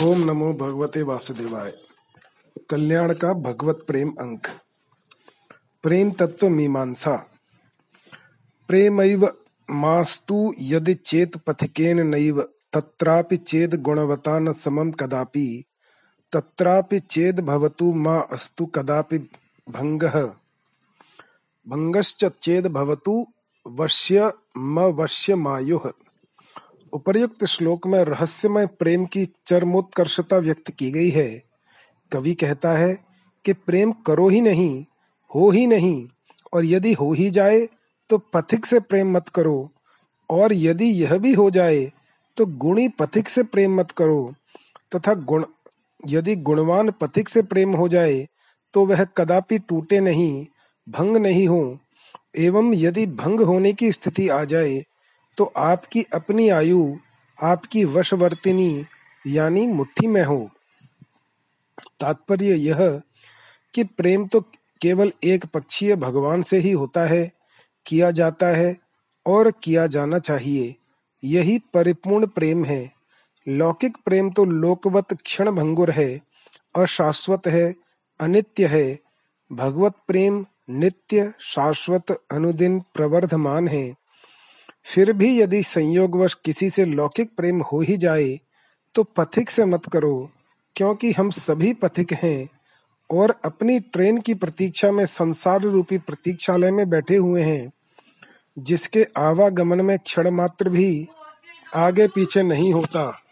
ओम नमो भगवते वासुदेवाय। कल्याण का भगवत प्रेम अंक। प्रेम तत्व मीमांसा। प्रेमैव मास्तु यदि चेत पथिकेन नैव, तत्रापि चेद गुणवता न समम कदापि, तत्रापि चेद भवतु मा अस्तु कदापि भंगः भंगश्च चेद भवतु वश्य म वश्य मायुः उपर्युक्त श्लोक में रहस्यमय प्रेम की चरमोत्कर्षता व्यक्त की गई है। कवि कहता है कि प्रेम करो ही नहीं, हो ही नहीं, और यदि हो ही जाए तो पथिक से प्रेम मत करो, और यदि यह भी हो जाए तो गुणी पथिक से प्रेम मत करो, तथा गुण, यदि गुणवान पथिक से प्रेम हो जाए तो वह कदापि टूटे नहीं, भंग नहीं हो, एवं यदि भंग होने की स्थिति आ जाए तो आपकी अपनी आयु, आपकी वशवर्तिनी, यानी मुट्ठी में हो। तात्पर्य यह कि प्रेम तो केवल एक पक्षीय भगवान से ही होता है, किया जाता है और किया जाना चाहिए। यही परिपूर्ण प्रेम है। लौकिक प्रेम तो लोकवत क्षण भंगुर है, अशाश्वत है, अनित्य है। भगवत प्रेम नित्य, शाश्वत, अनुदिन, प्रवर्धमान है। फिर भी यदि संयोगवश किसी से लौकिक प्रेम हो ही जाए तो पथिक से मत करो क्योंकि हम सभी पथिक हैं और अपनी ट्रेन की प्रतीक्षा में संसार रूपी प्रतीक्षालय में बैठे हुए हैं जिसके आवागमन में क्षण मात्र भी आगे पीछे नहीं होता।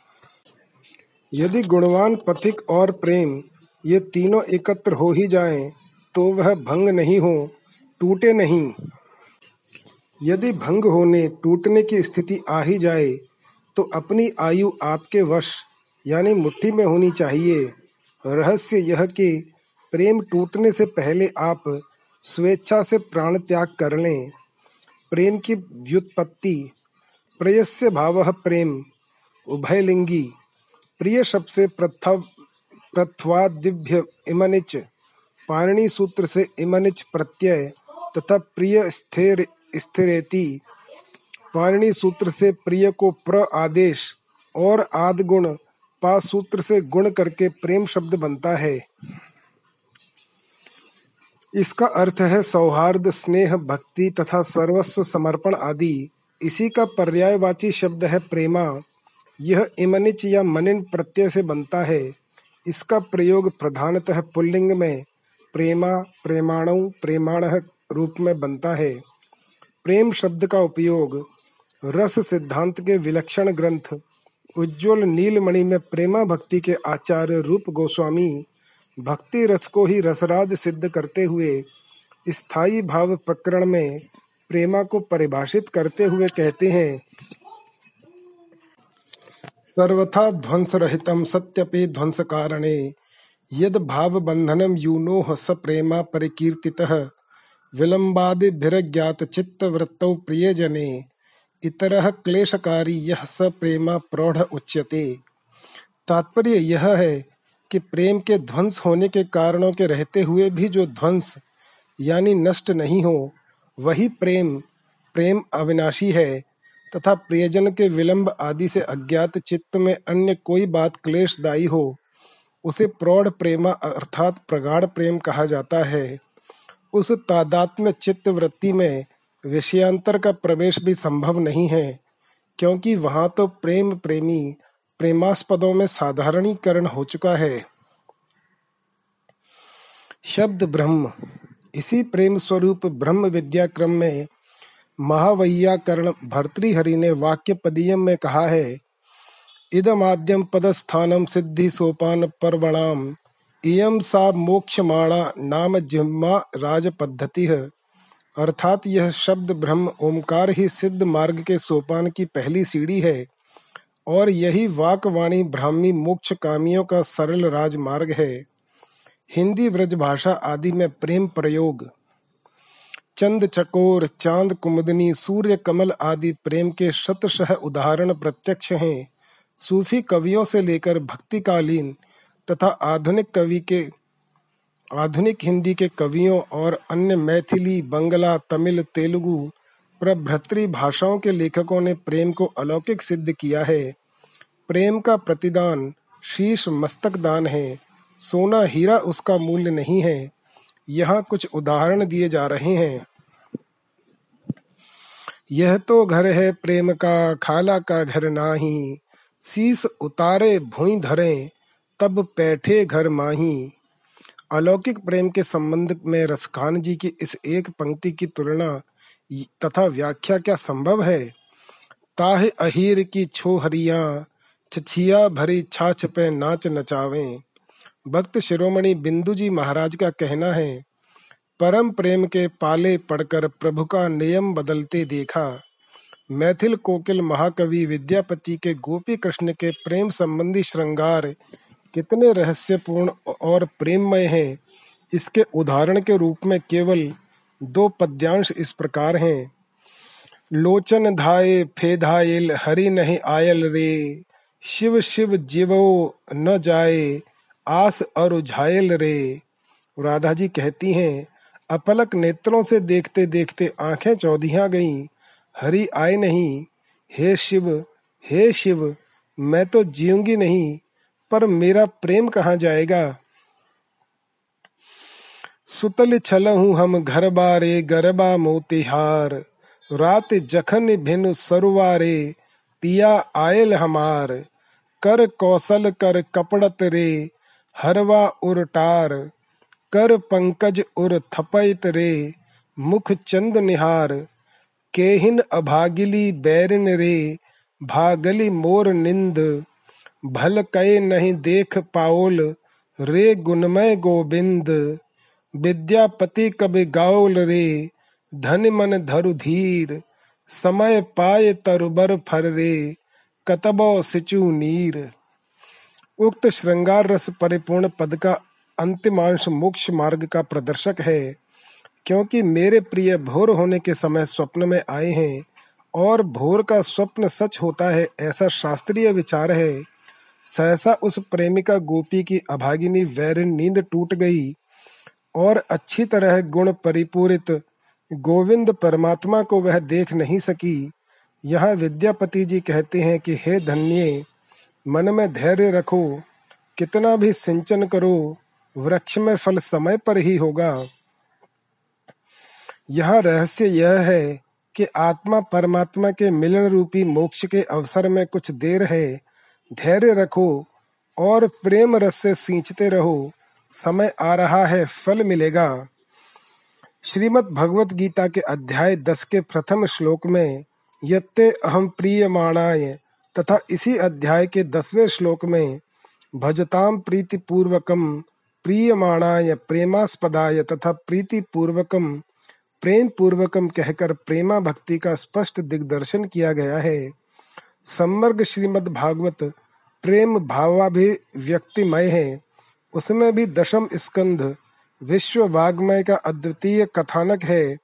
यदि गुणवान पथिक और प्रेम ये तीनों एकत्र हो ही जाएँ, तो वह भंग नहीं हो टूटे नहीं। यदि भंग होने, टूटने की स्थिति आ ही जाए तो अपनी आयु आपके वश, यानी मुट्ठी में होनी चाहिए। रहस्य यह कि प्रेम टूटने से पहले आप स्वेच्छा से प्राण त्याग कर लें। प्रेम की व्युत्पत्ति, प्रेयस्य भाव प्रेम, उभयलिंगी, प्रिय शब्द से प्रथव, प्रथवादिभ्य इमनिच पाणनी सूत्र से इमनिच प्रत्यय, तथा प्रिय स्थिर स्थिरेति पाणिनि सूत्र से प्रिय को प्र आदेश और आद गुण, पा सूत्र से गुण करके प्रेम शब्द बनता है। इसका अर्थ है सौहार्द, स्नेह, भक्ति तथा सर्वस्व समर्पण आदि। इसी का पर्यायवाची शब्द है प्रेमा। यह इमनिच या मनिन प्रत्यय से बनता है। इसका प्रयोग प्रधानतः पुल्लिंग में प्रेमा, प्रेमाणु, प्रेमाण रूप में बनता है। प्रेम शब्द का उपयोग, रस सिद्धांत के विलक्षण ग्रंथ, उज्जवल नीलमणि में प्रेमा भक्ति के आचार्य रूप गोस्वामी, भक्ति रस को ही रसराज सिद्ध करते हुए, स्थायी भाव प्रकरण में प्रेमा को परिभाषित करते हुए कहते हैं, सर्वथा ध्वंस रहितम सत्यपे ध्वंस कारणे यद भाव बंधनम यूनो स प्रेमा परिकीर्तितः विलम्बादिभिरज्ञातचित्तवृत्तौ प्रियजने, इतरः क्लेशकारी यह स प्रेमा प्रौढ़ उच्यते। तात्पर्य यह है कि प्रेम के ध्वंस होने के कारणों के रहते हुए भी जो ध्वंस, यानी नष्ट नहीं हो, वही प्रेम प्रेम अविनाशी है, तथा प्रियजन के विलंब आदि से अज्ञात चित्त में अन्य कोई बात क्लेशदायी हो, उसे प्रौढ़ प्रेमा अर्थात प्रगाढ़ प्रेम कहा जाता है। उस तादात्म्य चित्त वृत्ति में विषयांतर का प्रवेश भी संभव नहीं है, क्योंकि वहाँ तो प्रेम प्रेमी प्रेमास्पदों में साधारणीकरण हो चुका है। शब्द ब्रह्म, इसी प्रेम स्वरूप ब्रह्म विद्या क्रम में महावैयाकरण भर्तृहरि ने वाक्य पदीयम में कहा है, इदमाद्यम पदस्थानम सिद्धि सोपान पर्वणाम इयम सा मोक्षमाणा नाम जिह्मा राज पद्धति है अर्थात यह शब्द ब्रह्म ओमकार ही सिद्ध मार्ग के सोपान की पहली सीढ़ी है, और यही वाकवाणी ब्राह्मी मोक्ष कामियों का सरल राजमार्ग है। हिंदी व्रज भाषा आदि में प्रेम प्रयोग। चंद चकोर, चाँद कुमुदनी, सूर्य कमल आदि प्रेम के शतशह उदाहरण प्रत्यक्ष हैं। सूफी कवियों से लेकर भक्तिकालीन तथा आधुनिक कवि के, आधुनिक हिंदी के कवियों और अन्य मैथिली, बंगला, तमिल, तेलुगु प्रभृतृ भाषाओं के लेखकों ने प्रेम को अलौकिक सिद्ध किया है। प्रेम का प्रतिदान शीश मस्तक दान है, सोना हीरा उसका मूल्य नहीं है। यहाँ कुछ उदाहरण दिए जा रहे हैं। यह तो घर है प्रेम का, खाला का घर नाही शीस उतारे भूई धरे तब बैठे घर माही। अलौकिक प्रेम के संबंध में रसखान जी की इस एक पंक्ति की तुलना तथा व्याख्या क्या संभव है? ताह अहीर की छोहरिया, छछिया भरी छाछ पे नाच नचावे। भक्त शिरोमणि बिंदु जी महाराज का कहना है, परम प्रेम के पाले पढ़कर प्रभु का नियम बदलते देखा। मैथिल कोकिल महाकवि विद्यापति के गोपी कृष्ण के प्रेम संबंधी श्रृंगार कितने रहस्यपूर्ण और प्रेममय हैं। इसके उदाहरण के रूप में केवल दो पद्यांश इस प्रकार हैं। लोचन धाये फेधाइल हरि नहीं आयल रे। शिव शिव जीवो न जाए आस और झायल रे। राधा जी कहती हैं, अपलक नेत्रों से देखते देखते आँखें चौधिया गईं। हरि आए नहीं, हे शिव हे शिव, मैं तो जीऊँगी नहीं। पर मेरा प्रेम कहाँ जाएगा? सुतल छल हूँ हम घर बारे गरबा मोतिहार। रात जखन भिन सरुवारे, पिया आयल हमार। कर कौशल, कर कपड़त रे, हरवा उर टार। कर पंकज उर थपैत रे, मुख चंद निहार। केहिन अभागिली बैरिन रे, भागली मोर निंद। भल कय नहीं देख पाओल रे गुणमय गोविंद। विद्यापति कबि गाओल रे, धन मन धरु धीर। समय पाए तरुबर फर रे, कतबो सिचु नीर। उक्त श्रृंगार रस परिपूर्ण पद का अंतिमांश मोक्ष मार्ग का प्रदर्शक है, क्योंकि मेरे प्रिय भोर होने के समय स्वप्न में आए हैं, और भोर का स्वप्न सच होता है ऐसा शास्त्रीय विचार है। सहसा उस प्रेमिका गोपी की अभागिनी वैरिन नींद टूट गई और अच्छी तरह गुण परिपूरित गोविंद परमात्मा को वह देख नहीं सकी। यहाँ विद्यापति जी कहते हैं कि, हे धन्य, मन में धैर्य रखो, कितना भी सिंचन करो, वृक्ष में फल समय पर ही होगा। यह रहस्य यह है कि आत्मा परमात्मा के मिलन रूपी मोक्ष के अवसर में कुछ देर है धैर्य रखो और प्रेम रस से सींचते रहो। समय आ रहा है, फल मिलेगा। श्रीमद् भगवत गीता के अध्याय दस के प्रथम श्लोक में, यत्ते अहम प्रिय माणाय तथा इसी अध्याय के दसवें श्लोक में भजताम प्रीति पूर्वकम प्रियमाणाय प्रेमास्पदाय तथा प्रीति पूर्वकम प्रेम पूर्वकम कहकर प्रेमा भक्ति का स्पष्ट दिग्दर्शन किया गया है। सम्मर्ग श्रीमद् भागवत, प्रेम भावाभिव्यक्तिमय है। उसमें भी दशम स्कंध, विश्व वाग्मय का अद्वितीय कथानक है।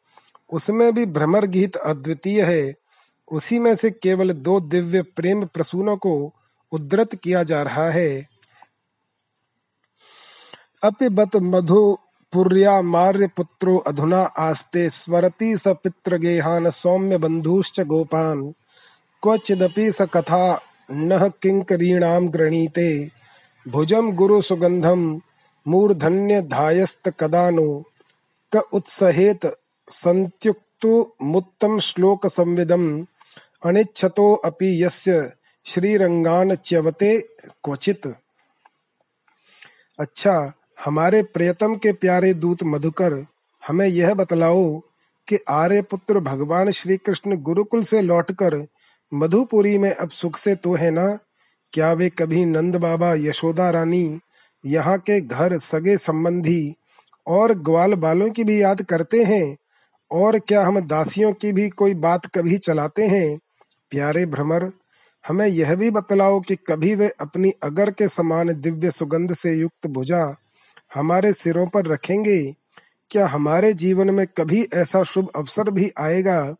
उसमें भी भ्रमर गीत अद्वितीय है। उसी में से केवल दो दिव्य प्रेम प्रसूनों को उद्धृत किया जा रहा है। अपि बत मधु पुर्या मार्य पुत्रो अधुना आस्ते स्वरति स पितृगेहान सौम्य बंधुश्च गोपान। क्वचिदपि स कथा न किंकरीणाम गृणीते। भुजम गुरु सुगंधम मूर्धन्य धायस्त कदानु क उत्सहेत संत्युक्तु मुत्तम श्लोक संविदम अनिच्छतो अपि यस्य श्रीरंगान च्यवते क्वचित। अच्छा हमारे प्रियतम के प्यारे दूत मधुकर, हमें यह बतलाओ कि आर्य पुत्र भगवान श्री कृष्ण गुरुकुल से लौटकर मधुपुरी में अब सुख से तो है ना? क्या वे कभी नंद बाबा यशोदा रानी यहाँ के घर सगे संबंधी और ग्वाल बालों की भी याद करते हैं? और क्या हम दासियों की भी कोई बात कभी चलाते हैं? प्यारे भ्रमर, हमें यह भी बतलाओ कि कभी वे अपनी अगर के समान दिव्य सुगंध से युक्त भुजा हमारे सिरों पर रखेंगे? क्या हमारे जीवन में कभी ऐसा शुभ अवसर भी आएगा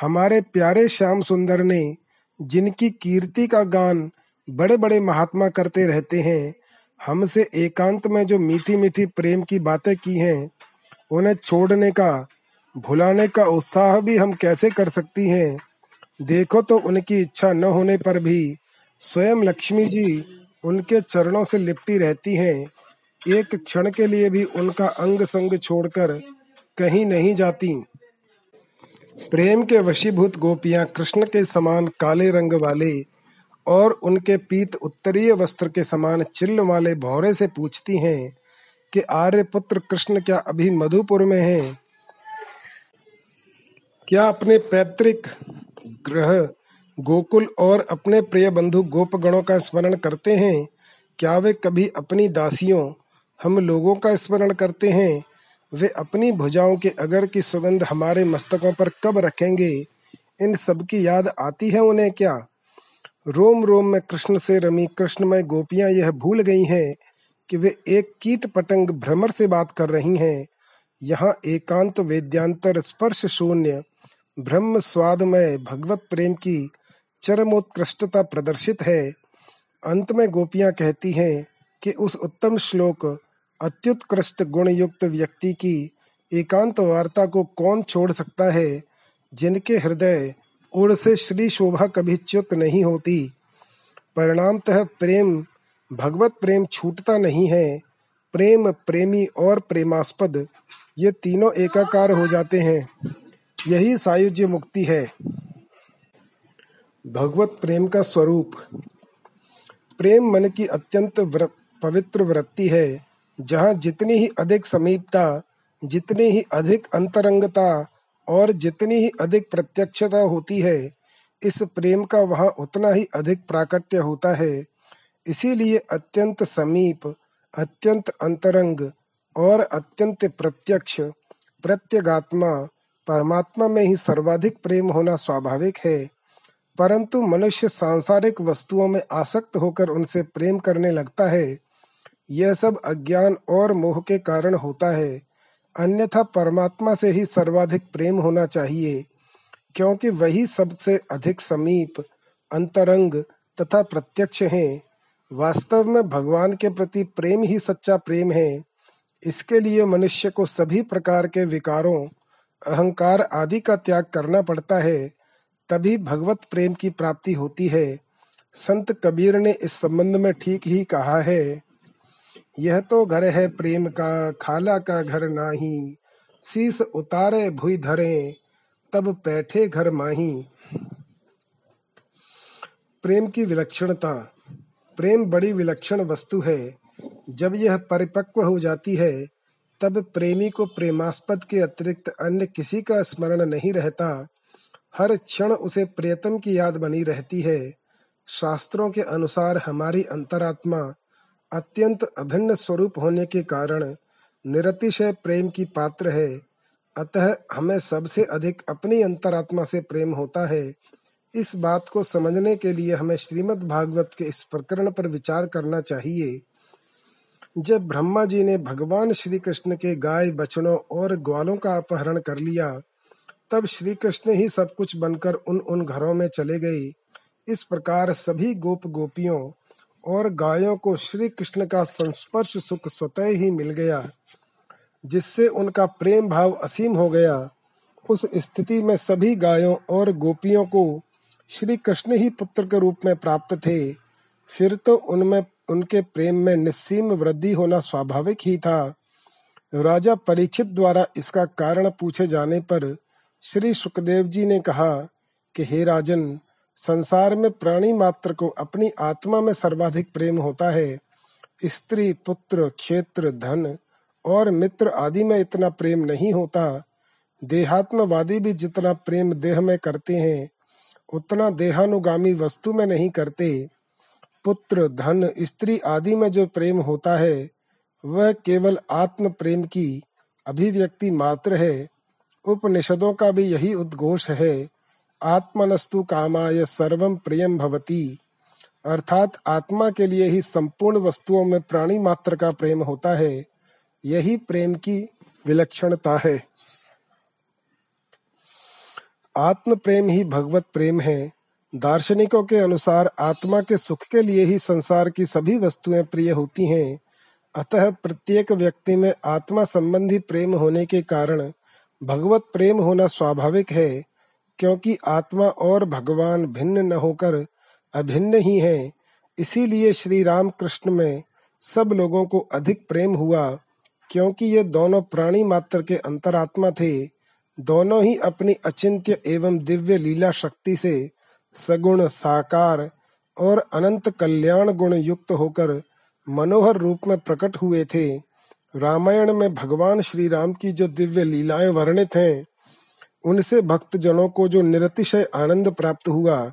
हमारे प्यारे श्याम सुंदर ने जिनकी कीर्ति का गान बड़े बड़े महात्मा करते रहते हैं, हमसे एकांत में जो मीठी मीठी प्रेम की बातें की हैं, उन्हें छोड़ने का, भुलाने का उत्साह भी हम कैसे कर सकती हैं? देखो तो उनकी इच्छा न होने पर भी स्वयं लक्ष्मी जी उनके चरणों से लिपटी रहती हैं। एक क्षण के लिए भी उनका अंग संग छोड़कर कहीं नहीं जाती। प्रेम के वशीभूत गोपियाँ कृष्ण के समान काले रंग वाले और उनके पीत उत्तरीय वस्त्र के समान चिल्ल वाले भौरे से पूछती हैं कि आर्य पुत्र कृष्ण क्या अभी मधुपुर में हैं? क्या अपने पैतृक ग्रह गोकुल और अपने प्रिय बंधु गोपगणों का स्मरण करते हैं? क्या वे कभी अपनी दासियों, हम लोगों का स्मरण करते हैं? वे अपनी भुजाओं के अगर की सुगंध हमारे मस्तकों पर कब रखेंगे? इन सब की याद आती है उन्हें क्या? रोम रोम में कृष्ण से रमी, कृष्णमय गोपियाँ यह भूल गई हैं कि वे एक कीट पतंग भ्रमर से बात कर रही हैं। यहाँ एकांत वेद्यांतर स्पर्श शून्य, ब्रह्म स्वादमय भगवत प्रेम की चरमोत्कृष्टता प्रदर्शित है। अंत में गोपियाँ कहती हैं कि उस उत्तम श्लोक अत्युत्कृष्ट गुण युक्त व्यक्ति की एकांत वार्ता को कौन छोड़ सकता है, जिनके हृदय उड़ से श्री शोभा कभी च्युत नहीं होती? परिणामतः प्रेम, भगवत प्रेम छूटता नहीं है। प्रेम, प्रेमी और प्रेमास्पद, ये तीनों एकाकार हो जाते हैं। यही सायुज्य मुक्ति है। भगवत प्रेम का स्वरूप। प्रेम मन की अत्यंत व्रत पवित्र वृत्ति है। जहाँ जितनी ही अधिक समीपता, जितनी ही अधिक अंतरंगता और जितनी ही अधिक प्रत्यक्षता होती है, इस प्रेम का वहाँ उतना ही अधिक प्राकट्य होता है। इसीलिए अत्यंत समीप, अत्यंत अंतरंग और अत्यंत प्रत्यक्ष, प्रत्यगात्मा परमात्मा में ही सर्वाधिक प्रेम होना स्वाभाविक है। परंतु मनुष्य सांसारिक वस्तुओं में आसक्त होकर उनसे प्रेम करने लगता है। यह सब अज्ञान और मोह के कारण होता है। अन्यथा परमात्मा से ही सर्वाधिक प्रेम होना चाहिए, क्योंकि वही सबसे अधिक समीप, अंतरंग तथा प्रत्यक्ष हैं। वास्तव में भगवान के प्रति प्रेम ही सच्चा प्रेम है। इसके लिए मनुष्य को सभी प्रकार के विकारों, अहंकार आदि का त्याग करना पड़ता है, तभी भगवत प्रेम की प्राप्ति होती है। संत कबीर ने इस संबंध में ठीक ही कहा है। यह तो घर है प्रेम का, खाला का घर नाही। शीस उतारे भुई धरे, तब बैठे घर माही। प्रेम की विलक्षणता, प्रेम बड़ी विलक्षण वस्तु है। जब यह परिपक्व हो जाती है, तब प्रेमी को प्रेमास्पद के अतिरिक्त अन्य किसी का स्मरण नहीं रहता। हर क्षण उसे प्रियतम की याद बनी रहती है। शास्त्रों के अनुसार हमारी अंतरात्मा अत्यंत अभिन्न स्वरूप होने के कारण निरतिशय प्रेम की पात्र है। अतः हमें सबसे अधिक अपनी अंतरात्मा से प्रेम होता है। इस बात को समझने के लिए हमें श्रीमद् भागवत के इस प्रकरण पर विचार करना चाहिए। जब ब्रह्मा जी ने भगवान श्री कृष्ण के गाय, बछड़ों और ग्वालों का अपहरण कर लिया, तब श्री कृष्ण ही सब कुछ बनकर उन उन घरों में चले गए। इस प्रकार सभी गोप गोपियों और गायों को श्री कृष्ण का संस्पर्श सुख स्वतः ही मिल गया, जिससे उनका प्रेम भाव असीम हो गया। उस स्थिति में सभी गायों और गोपियों को श्री कृष्ण ही पुत्र के रूप में प्राप्त थे। फिर तो उनमें, उनके प्रेम में निस्सीम वृद्धि होना स्वाभाविक ही था। राजा परीक्षित द्वारा इसका कारण पूछे जाने पर श्री सुखदेव जी ने कहा कि, हे राजन संसार में प्राणी मात्र को अपनी आत्मा में सर्वाधिक प्रेम होता है। स्त्री, पुत्र, क्षेत्र, धन और मित्र आदि में इतना प्रेम नहीं होता। देहात्मवादी भी जितना प्रेम देह में करते हैं, उतना देहानुगामी वस्तु में नहीं करते। पुत्र, धन, स्त्री आदि में जो प्रेम होता है, वह केवल आत्म प्रेम की अभिव्यक्ति मात्र है। उपनिषदों का भी यही उद्घोष है। आत्मनस्तु कामाय सर्वम प्रियम भवती। अर्थात आत्मा के लिए ही संपूर्ण वस्तुओं में प्राणी मात्र का प्रेम होता है, यही प्रेम की विलक्षणता है। आत्म प्रेम ही भगवत प्रेम है। दार्शनिकों के अनुसार आत्मा के सुख के लिए ही संसार की सभी वस्तुएँ प्रिय होती हैं। अतः प्रत्येक व्यक्ति में आत्मा संबंधी प्रेम होने के कारण भगवत प्रेम होना स्वाभाविक है। क्योंकि आत्मा और भगवान भिन्न न होकर अभिन्न ही हैं, इसीलिए श्री राम कृष्ण में सब लोगों को अधिक प्रेम हुआ, क्योंकि ये दोनों प्राणी मात्र के अंतरात्मा थे। दोनों ही अपनी अचिंत्य एवं दिव्य लीला शक्ति से सगुण, साकार और अनंत कल्याण गुण युक्त होकर मनोहर रूप में प्रकट हुए थे। रामायण में भगवान श्री राम की जो दिव्य लीलाएँ वर्णित हैं उनसे भक्त जनों को जो निरतिशय आनंद प्राप्त हुआ,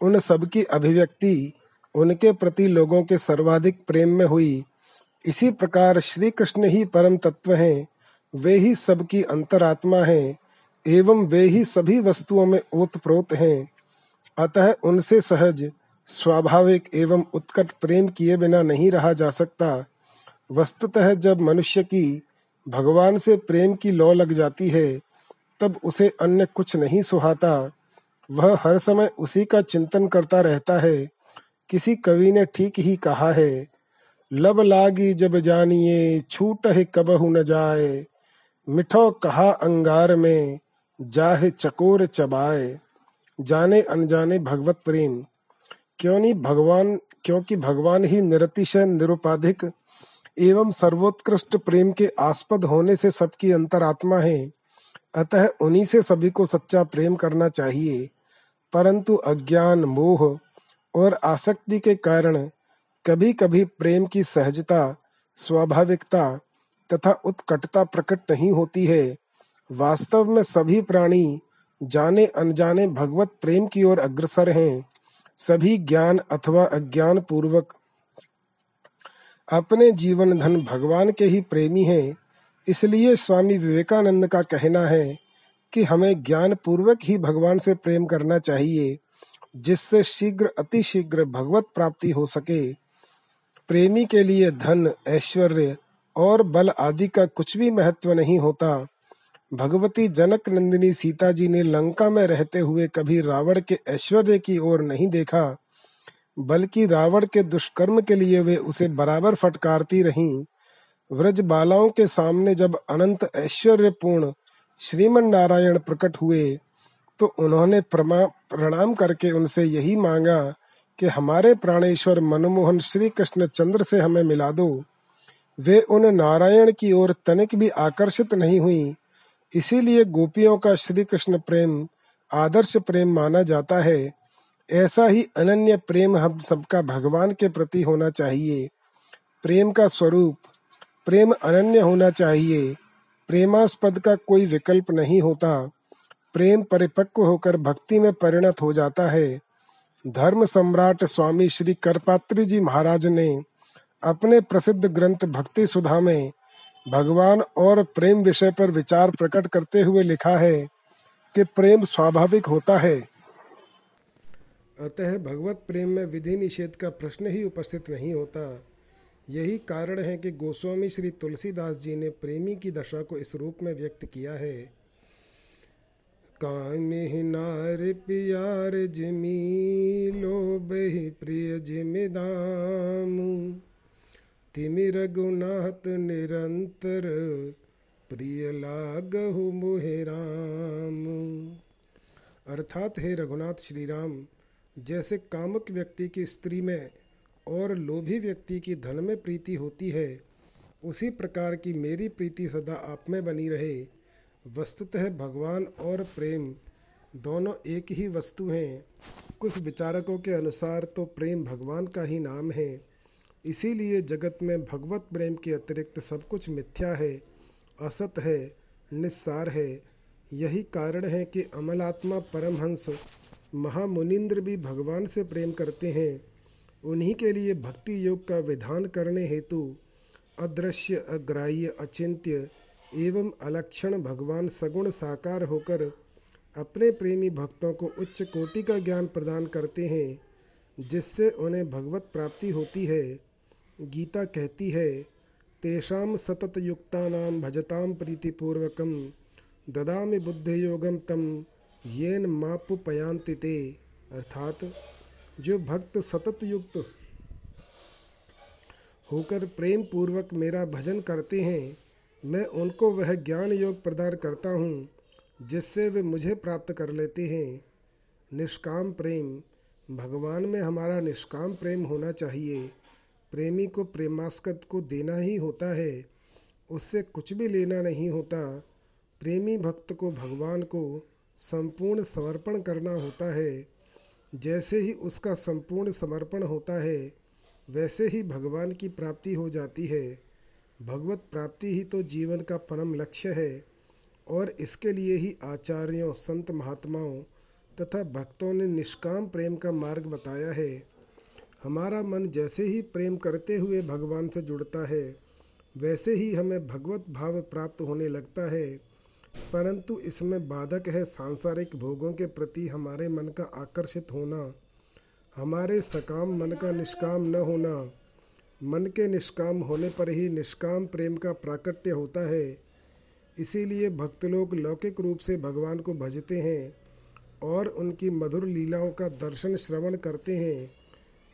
उन सबकी अभिव्यक्ति उनके प्रति लोगों के सर्वाधिक प्रेम में हुई। इसी प्रकार श्री कृष्ण ही परम तत्व हैं, वे ही सबकी अंतरात्मा हैं, एवं वे ही सभी वस्तुओं में ओतप्रोत हैं। अतः उनसे सहज, स्वाभाविक एवं उत्कट प्रेम किए बिना नहीं रहा जा सकता। वस्तुतः जब मनुष्य की भगवान से प्रेम की लौ लग जाती है तब उसे अन्य कुछ नहीं सुहाता। वह हर समय उसी का चिंतन करता रहता है। किसी कवि ने ठीक ही कहा है, लब लागी जब जानिए, छूट है कबहु न जाए। मिठो कहा अंगार में, जाहे चकोर चबाए। जाने अनजाने भगवत प्रेम। क्यों नहीं भगवान, क्योंकि भगवान ही निरतिशय, निरुपाधिक एवं सर्वोत्कृष्ट प्रेम के आस्पद होने से सबकी अंतरात्मा है। अतः उन्हीं से सभी को सच्चा प्रेम करना चाहिए, परंतु अज्ञान, मोह और आसक्ति के कारण कभी कभी प्रेम की सहजता, स्वाभाविकता तथा उत्कटता प्रकट नहीं होती है। वास्तव में सभी प्राणी जाने अनजाने भगवत प्रेम की ओर अग्रसर हैं। सभी ज्ञान अथवा अज्ञान पूर्वक अपने जीवन धन भगवान के ही प्रेमी हैं। इसलिए स्वामी विवेकानंद का कहना है कि हमें ज्ञान पूर्वक ही भगवान से प्रेम करना चाहिए, जिससे शीघ्र अति शीघ्र भगवत प्राप्ति हो सके। प्रेमी के लिए धन, ऐश्वर्य और बल आदि का कुछ भी महत्व नहीं होता। भगवती जनक नंदिनी सीता जी ने लंका में रहते हुए कभी रावण के ऐश्वर्य की ओर नहीं देखा, बल्कि रावण के दुष्कर्म के लिए वे उसे बराबर फटकारती रहीं। व्रज बालाओं के सामने जब अनंत ऐश्वर्यपूर्ण श्रीमन नारायण प्रकट हुए तो उन्होंने प्रणाम करके उनसे यही मांगा कि हमारे प्राणेश्वर मनमोहन श्री कृष्ण चंद्र से हमें मिला दो। वे उन नारायण की ओर तनिक भी आकर्षित नहीं हुई। इसीलिए गोपियों का श्री कृष्ण प्रेम, आदर्श प्रेम माना जाता है। ऐसा ही अनन्य प्रेम हम सबका भगवान के प्रति होना चाहिए। प्रेम का स्वरूप प्रेम अनन्य होना चाहिए। प्रेमास्पद का कोई विकल्प नहीं होता। प्रेम परिपक्व होकर भक्ति में परिणत हो जाता है। धर्म सम्राट स्वामी श्री करपात्री जी महाराज ने अपने प्रसिद्ध ग्रंथ भक्ति सुधा में भगवान और प्रेम विषय पर विचार प्रकट करते हुए लिखा है कि प्रेम स्वाभाविक होता है। अतः भगवत प्रेम में विधि निषेध का प्रश्न ही उपस्थित नहीं होता। यही कारण है कि गोस्वामी श्री तुलसीदास जी ने प्रेमी की दशा को इस रूप में व्यक्त किया है। कामे नार प्यार जिमी, लोभ ही प्रिय जिमिदाम तिमि रघुनाथ निरंतर प्रिय लागहु मोहे राम। अर्थात हे रघुनाथ श्री राम जैसे कामक व्यक्ति की स्त्री में और लोभी व्यक्ति की धन में प्रीति होती है, उसी प्रकार की मेरी प्रीति सदा आप में बनी रहे। वस्तुतः भगवान और प्रेम दोनों एक ही वस्तु हैं। कुछ विचारकों के अनुसार तो प्रेम भगवान का ही नाम है। इसीलिए जगत में भगवत प्रेम के अतिरिक्त सब कुछ मिथ्या है, असत है, निस्सार है। यही कारण है कि अमलात्मा परमहंस महामुनिंद्र भी भगवान से प्रेम करते हैं। उन्हीं के लिए भक्ति योग का विधान करने हेतु अदृश्य, अग्राह्य, अचिंत्य एवं अलक्षण भगवान सगुण साकार होकर अपने प्रेमी भक्तों को उच्च कोटि का ज्ञान प्रदान करते हैं, जिससे उन्हें भगवत प्राप्ति होती है। गीता कहती है तेषाम सतत भजताम प्रीतिपूर्वकम ददामि बुद्धि योगम तम येन मापु पयांति ते। अर्थात जो भक्त सतत युक्त होकर प्रेम पूर्वक मेरा भजन करते हैं, मैं उनको वह ज्ञान योग प्रदान करता हूँ, जिससे वे मुझे प्राप्त कर लेते हैं। निष्काम प्रेम, भगवान में हमारा निष्काम प्रेम होना चाहिए। प्रेमी को प्रेमास्कद को देना ही होता है, उससे कुछ भी लेना नहीं होता। प्रेमी भक्त को भगवान को संपूर्ण समर्पण करना होता है। जैसे ही उसका संपूर्ण समर्पण होता है, वैसे ही भगवान की प्राप्ति हो जाती है। भगवत प्राप्ति ही तो जीवन का परम लक्ष्य है और इसके लिए ही आचार्यों, संत महात्माओं तथा भक्तों ने निष्काम प्रेम का मार्ग बताया है। हमारा मन जैसे ही प्रेम करते हुए भगवान से जुड़ता है, वैसे ही हमें भगवत भाव प्राप्त होने लगता है। परंतु इसमें बाधक है सांसारिक भोगों के प्रति हमारे मन का आकर्षित होना, हमारे सकाम मन का निष्काम न होना। मन के निष्काम होने पर ही निष्काम प्रेम का प्राकट्य होता है। इसीलिए भक्त लोग लौकिक रूप से भगवान को भजते हैं और उनकी मधुर लीलाओं का दर्शन श्रवण करते हैं।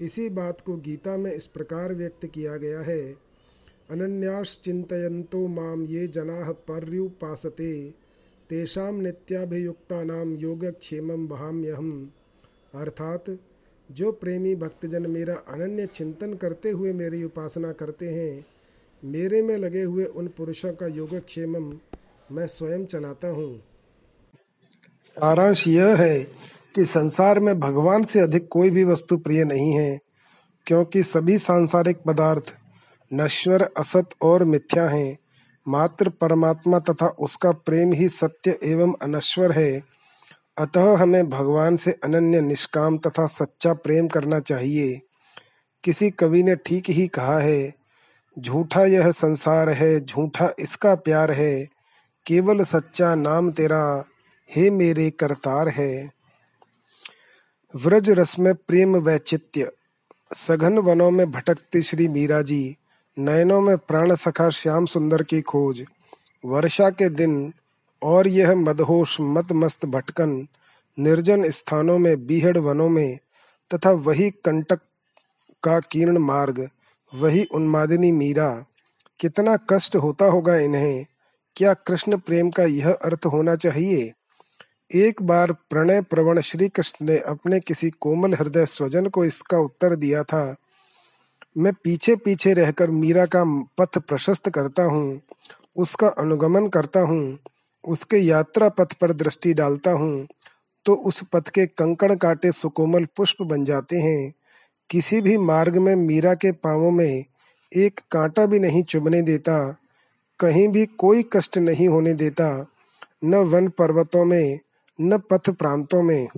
इसी बात को गीता में इस प्रकार व्यक्त किया गया है अनन्याश्चिन्तयन्तो माम ये जना पर्युपासते, तेषां नित्याभियुक्तानां योगक्षेमं वहाम्यहम। अर्थात, जो प्रेमी भक्तजन मेरा अनन्य चिंतन करते हुए मेरी उपासना करते हैं, मेरे में लगे हुए उन पुरुषों का योगक्षेमम मैं स्वयं चलाता हूँ। सारांश यह है कि संसार में भगवान से अधिक कोई भी वस्तु प्रिय नहीं है, क्योंकि सभी सांसारिक पदार्थ नश्वर, असत और मिथ्या हैं। मात्र परमात्मा तथा उसका प्रेम ही सत्य एवं अनश्वर है। अतः हमें भगवान से अनन्य निष्काम तथा सच्चा प्रेम करना चाहिए। किसी कवि ने ठीक ही कहा है, झूठा यह संसार है, झूठा इसका प्यार है। केवल सच्चा नाम तेरा, हे मेरे करतार है। व्रज रस में प्रेम वैचित्य सघन वनों में भटकती श्री मीरा जी नयनों में प्राण सखा श्याम सुंदर की खोज। वर्षा के दिन और यह मदहोश मत मस्त भटकन, निर्जन स्थानों में, बीहड़ वनों में, तथा वही कंटक का कीर्ण मार्ग, वही उन्मादिनी मीरा। कितना कष्ट होता होगा इन्हें, क्या कृष्ण प्रेम का यह अर्थ होना चाहिए? एक बार प्रणय प्रवण श्री कृष्ण ने अपने किसी कोमल हृदय स्वजन को इसका उत्तर दिया था। मैं पीछे पीछे रहकर मीरा का पथ प्रशस्त करता हूँ, उसका अनुगमन करता हूँ, उसके यात्रा पथ पर दृष्टि डालता हूँ तो उस पथ के कंकड़ काटे सुकोमल पुष्प बन जाते हैं। किसी भी मार्ग में मीरा के पांवों में एक कांटा भी नहीं चुभने देता, कहीं भी कोई कष्ट नहीं होने देता, न वन पर्वतों में, न पथ प्रांतों में।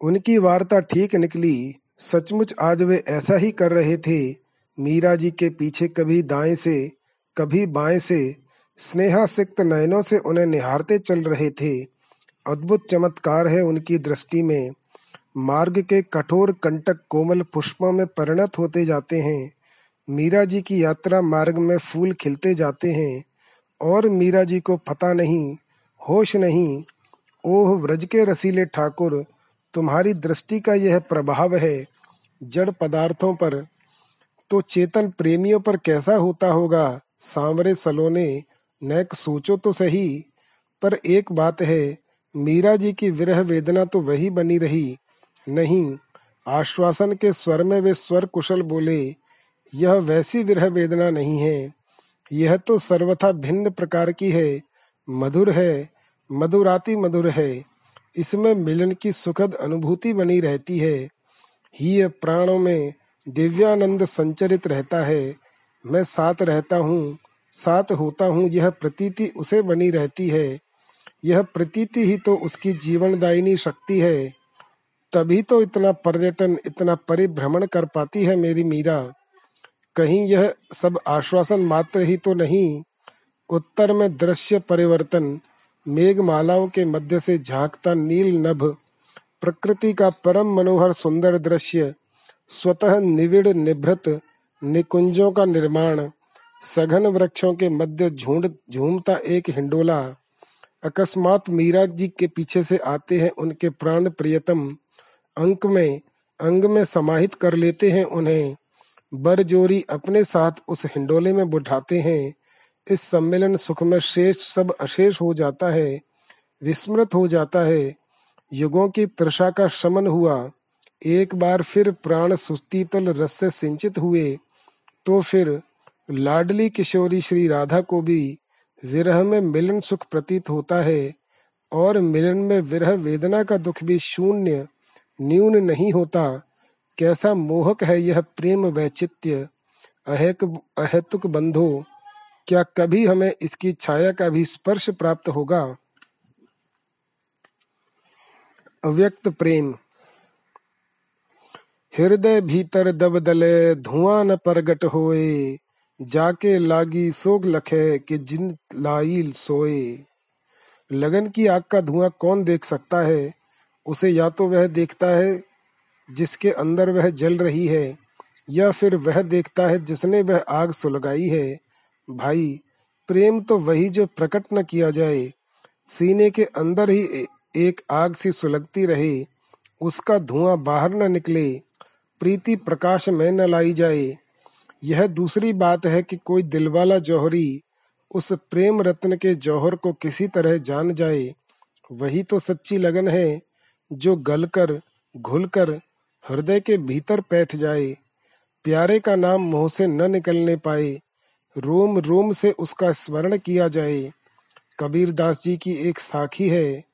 उनकी वार्ता ठीक निकली सचमुच आज वे ऐसा ही कर रहे थे। मीरा जी के पीछे कभी दाएँ से, कभी बाएँ से, स्नेहासिक्त नयनों से उन्हें निहारते चल रहे थे। अद्भुत चमत्कार है उनकी दृष्टि में। मार्ग के कठोर कंटक कोमल पुष्पों में परिणत होते जाते हैं। मीरा जी की यात्रा मार्ग में फूल खिलते जाते हैं। और मीरा जी को पता नहीं, होश नहीं। ओह, व्रज के रसीले ठाकुर तुम्हारी दृष्टि का यह प्रभाव है जड़ पदार्थों पर तो चेतन प्रेमियों पर कैसा होता होगा? सांवरे सलोने, नैक सोचो तो सही। पर एक बात है, मीरा जी की विरह वेदना तो वही बनी रही। नहीं, आश्वासन के स्वर में वे स्वर कुशल बोले, यह वैसी विरह वेदना नहीं है। यह तो सर्वथा भिन्न प्रकार की है। मधुर है, मधुराती मधुर है। इसमें मिलन की सुखद अनुभूति बनी रहती है। ही प्राणों में दिव्यानंद संचरित रहता है। मैं साथ रहता हूँ, साथ होता हूँ, यह प्रतीति उसे बनी रहती है। यह प्रतीति ही तो उसकी जीवनदायिनी शक्ति है। तभी तो इतना पर्यटन, इतना परिभ्रमण कर पाती है मेरी मीरा। कहीं यह सब आश्वासन मात्र ही तो नहीं। उत्तर में दृश्य परिवर्तन मेघमालाओं के मध्य से झांकता नील नभ, प्रकृति का परम मनोहर सुंदर दृश्य, स्वतः निविड़ निभृत, निकुंजों का निर्माण, सघन वृक्षों के मध्य झूठ झूमता एक हिंडोला। अकस्मात मीरा जी के पीछे से आते हैं उनके प्राण प्रियतम। अंक में, अंग में समाहित कर लेते हैं उन्हें। बरजोरी अपने साथ उस हिंडोले में बुठाते हैं। इस सम्मेलन सुख में शेष सब अशेष हो जाता है, विस्मृत हो जाता है। युगों की तृषा का शमन हुआ। एक बार फिर प्राण सुस्तीतल रस से सिंचित हुए। तो फिर लाडली किशोरी श्री राधा को भी विरह में मिलन सुख प्रतीत होता है और मिलन में विरह वेदना का दुख भी शून्य, न्यून नहीं होता। कैसा मोहक है यह प्रेम वैचित्य अहेक, अहेतुक बंधो क्या कभी हमें इसकी छाया का भी स्पर्श प्राप्त होगा? अव्यक्त प्रेम। हृदय भीतर दबदले, धुआँ न प्रगट होए। जाके लागी सोग लखे कि जिन लाइल सोए। लगन की आग का धुआँ कौन देख सकता है? उसे या तो वह देखता है, जिसके अंदर वह जल रही है, या फिर वह देखता है जिसने वह आग सुलगाई है। भाई, प्रेम तो वही जो प्रकट न किया जाए, सीने के अंदर ही एक आग सी सुलगती रहे, उसका धुआँ बाहर न निकले, प्रीति प्रकाश में न लाई जाए। यह दूसरी बात है कि कोई दिलवाला जौहरी, उस प्रेम रत्न के जौहर को किसी तरह जान जाए, वही तो सच्ची लगन है, जो गलकर, घुलकर, हृदय के भीतर बैठ जाए, प्यारे का नाम मुँह से न निकलने पाए रोम रोम से उसका स्मरण किया जाए। कबीर दास जी की एक साखी है।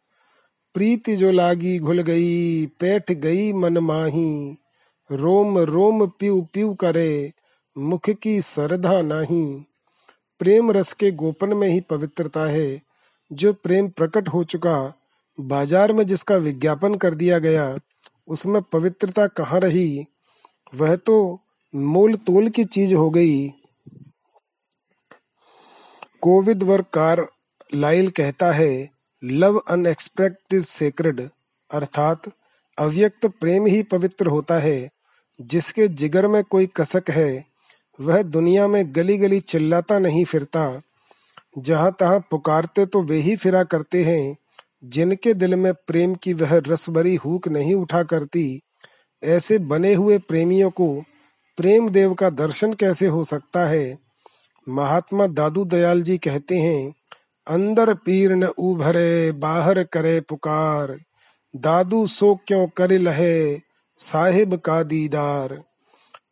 प्रीति जो लागी घुल गई, पैठ गई मन माही। रोम रोम प्यू प्यू करे, मुख की सरधा नाही। प्रेम रस के गोपन में ही पवित्रता है। जो प्रेम प्रकट हो चुका, बाज़ार में जिसका विज्ञापन कर दिया गया, उसमें पवित्रता कहाँ रही? वह तो मोल तोल की चीज़ हो गई। कोविद वर्क कार लाइल कहता है, लव अनएक्सपेक्ट इज़ सेक्रेड अर्थात अव्यक्त प्रेम ही पवित्र होता है, जिसके जिगर में कोई कसक है, वह दुनिया में गली गली चिल्लाता नहीं फिरता। जहाँ तहां पुकारते तो वे ही फिरा करते हैं, जिनके दिल में प्रेम की वह रसभरी हुक नहीं उठा करती। ऐसे बने हुए प्रेमियों को प्रेम देव का दर्शन कैसे हो सकता है? महात्मा दादू दयाल जी कहते हैं, अंदर पीर न उभरे, बाहर करे पुकार। दादू सो क्यों कर लहे, साहिब का दीदार।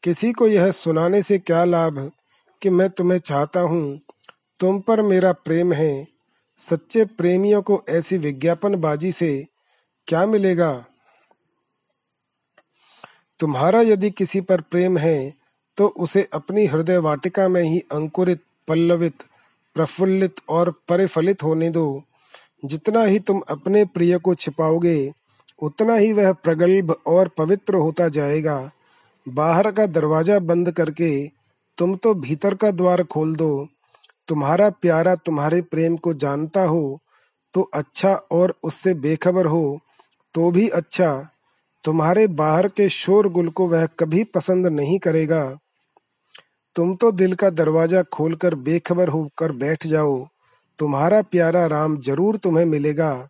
किसी को यह सुनाने से क्या लाभ कि मैं तुम्हें चाहता हूँ? तुम पर मेरा प्रेम है। सच्चे प्रेमियों को ऐसी विज्ञापन बाजी से क्या मिलेगा? तुम्हारा यदि किसी पर प्रेम है तो उसे अपनी हृदय वाटिका में ही अंकुरित, पल्लवित, प्रफुल्लित और परिफलित होने दो। जितना ही तुम अपने प्रिय को छिपाओगे, उतना ही वह प्रगल्भ और पवित्र होता जाएगा। बाहर का दरवाज़ा बंद करके तुम तो भीतर का द्वार खोल दो। तुम्हारा प्यारा तुम्हारे प्रेम को जानता हो तो अच्छा और उससे बेखबर हो तो भी अच्छा। तुम्हारे बाहर के शोरगुल को वह कभी पसंद नहीं करेगा। तुम तो दिल का दरवाज़ा खोलकर बेखबर होकर बैठ जाओ। तुम्हारा प्यारा राम ज़रूर तुम्हें मिलेगा।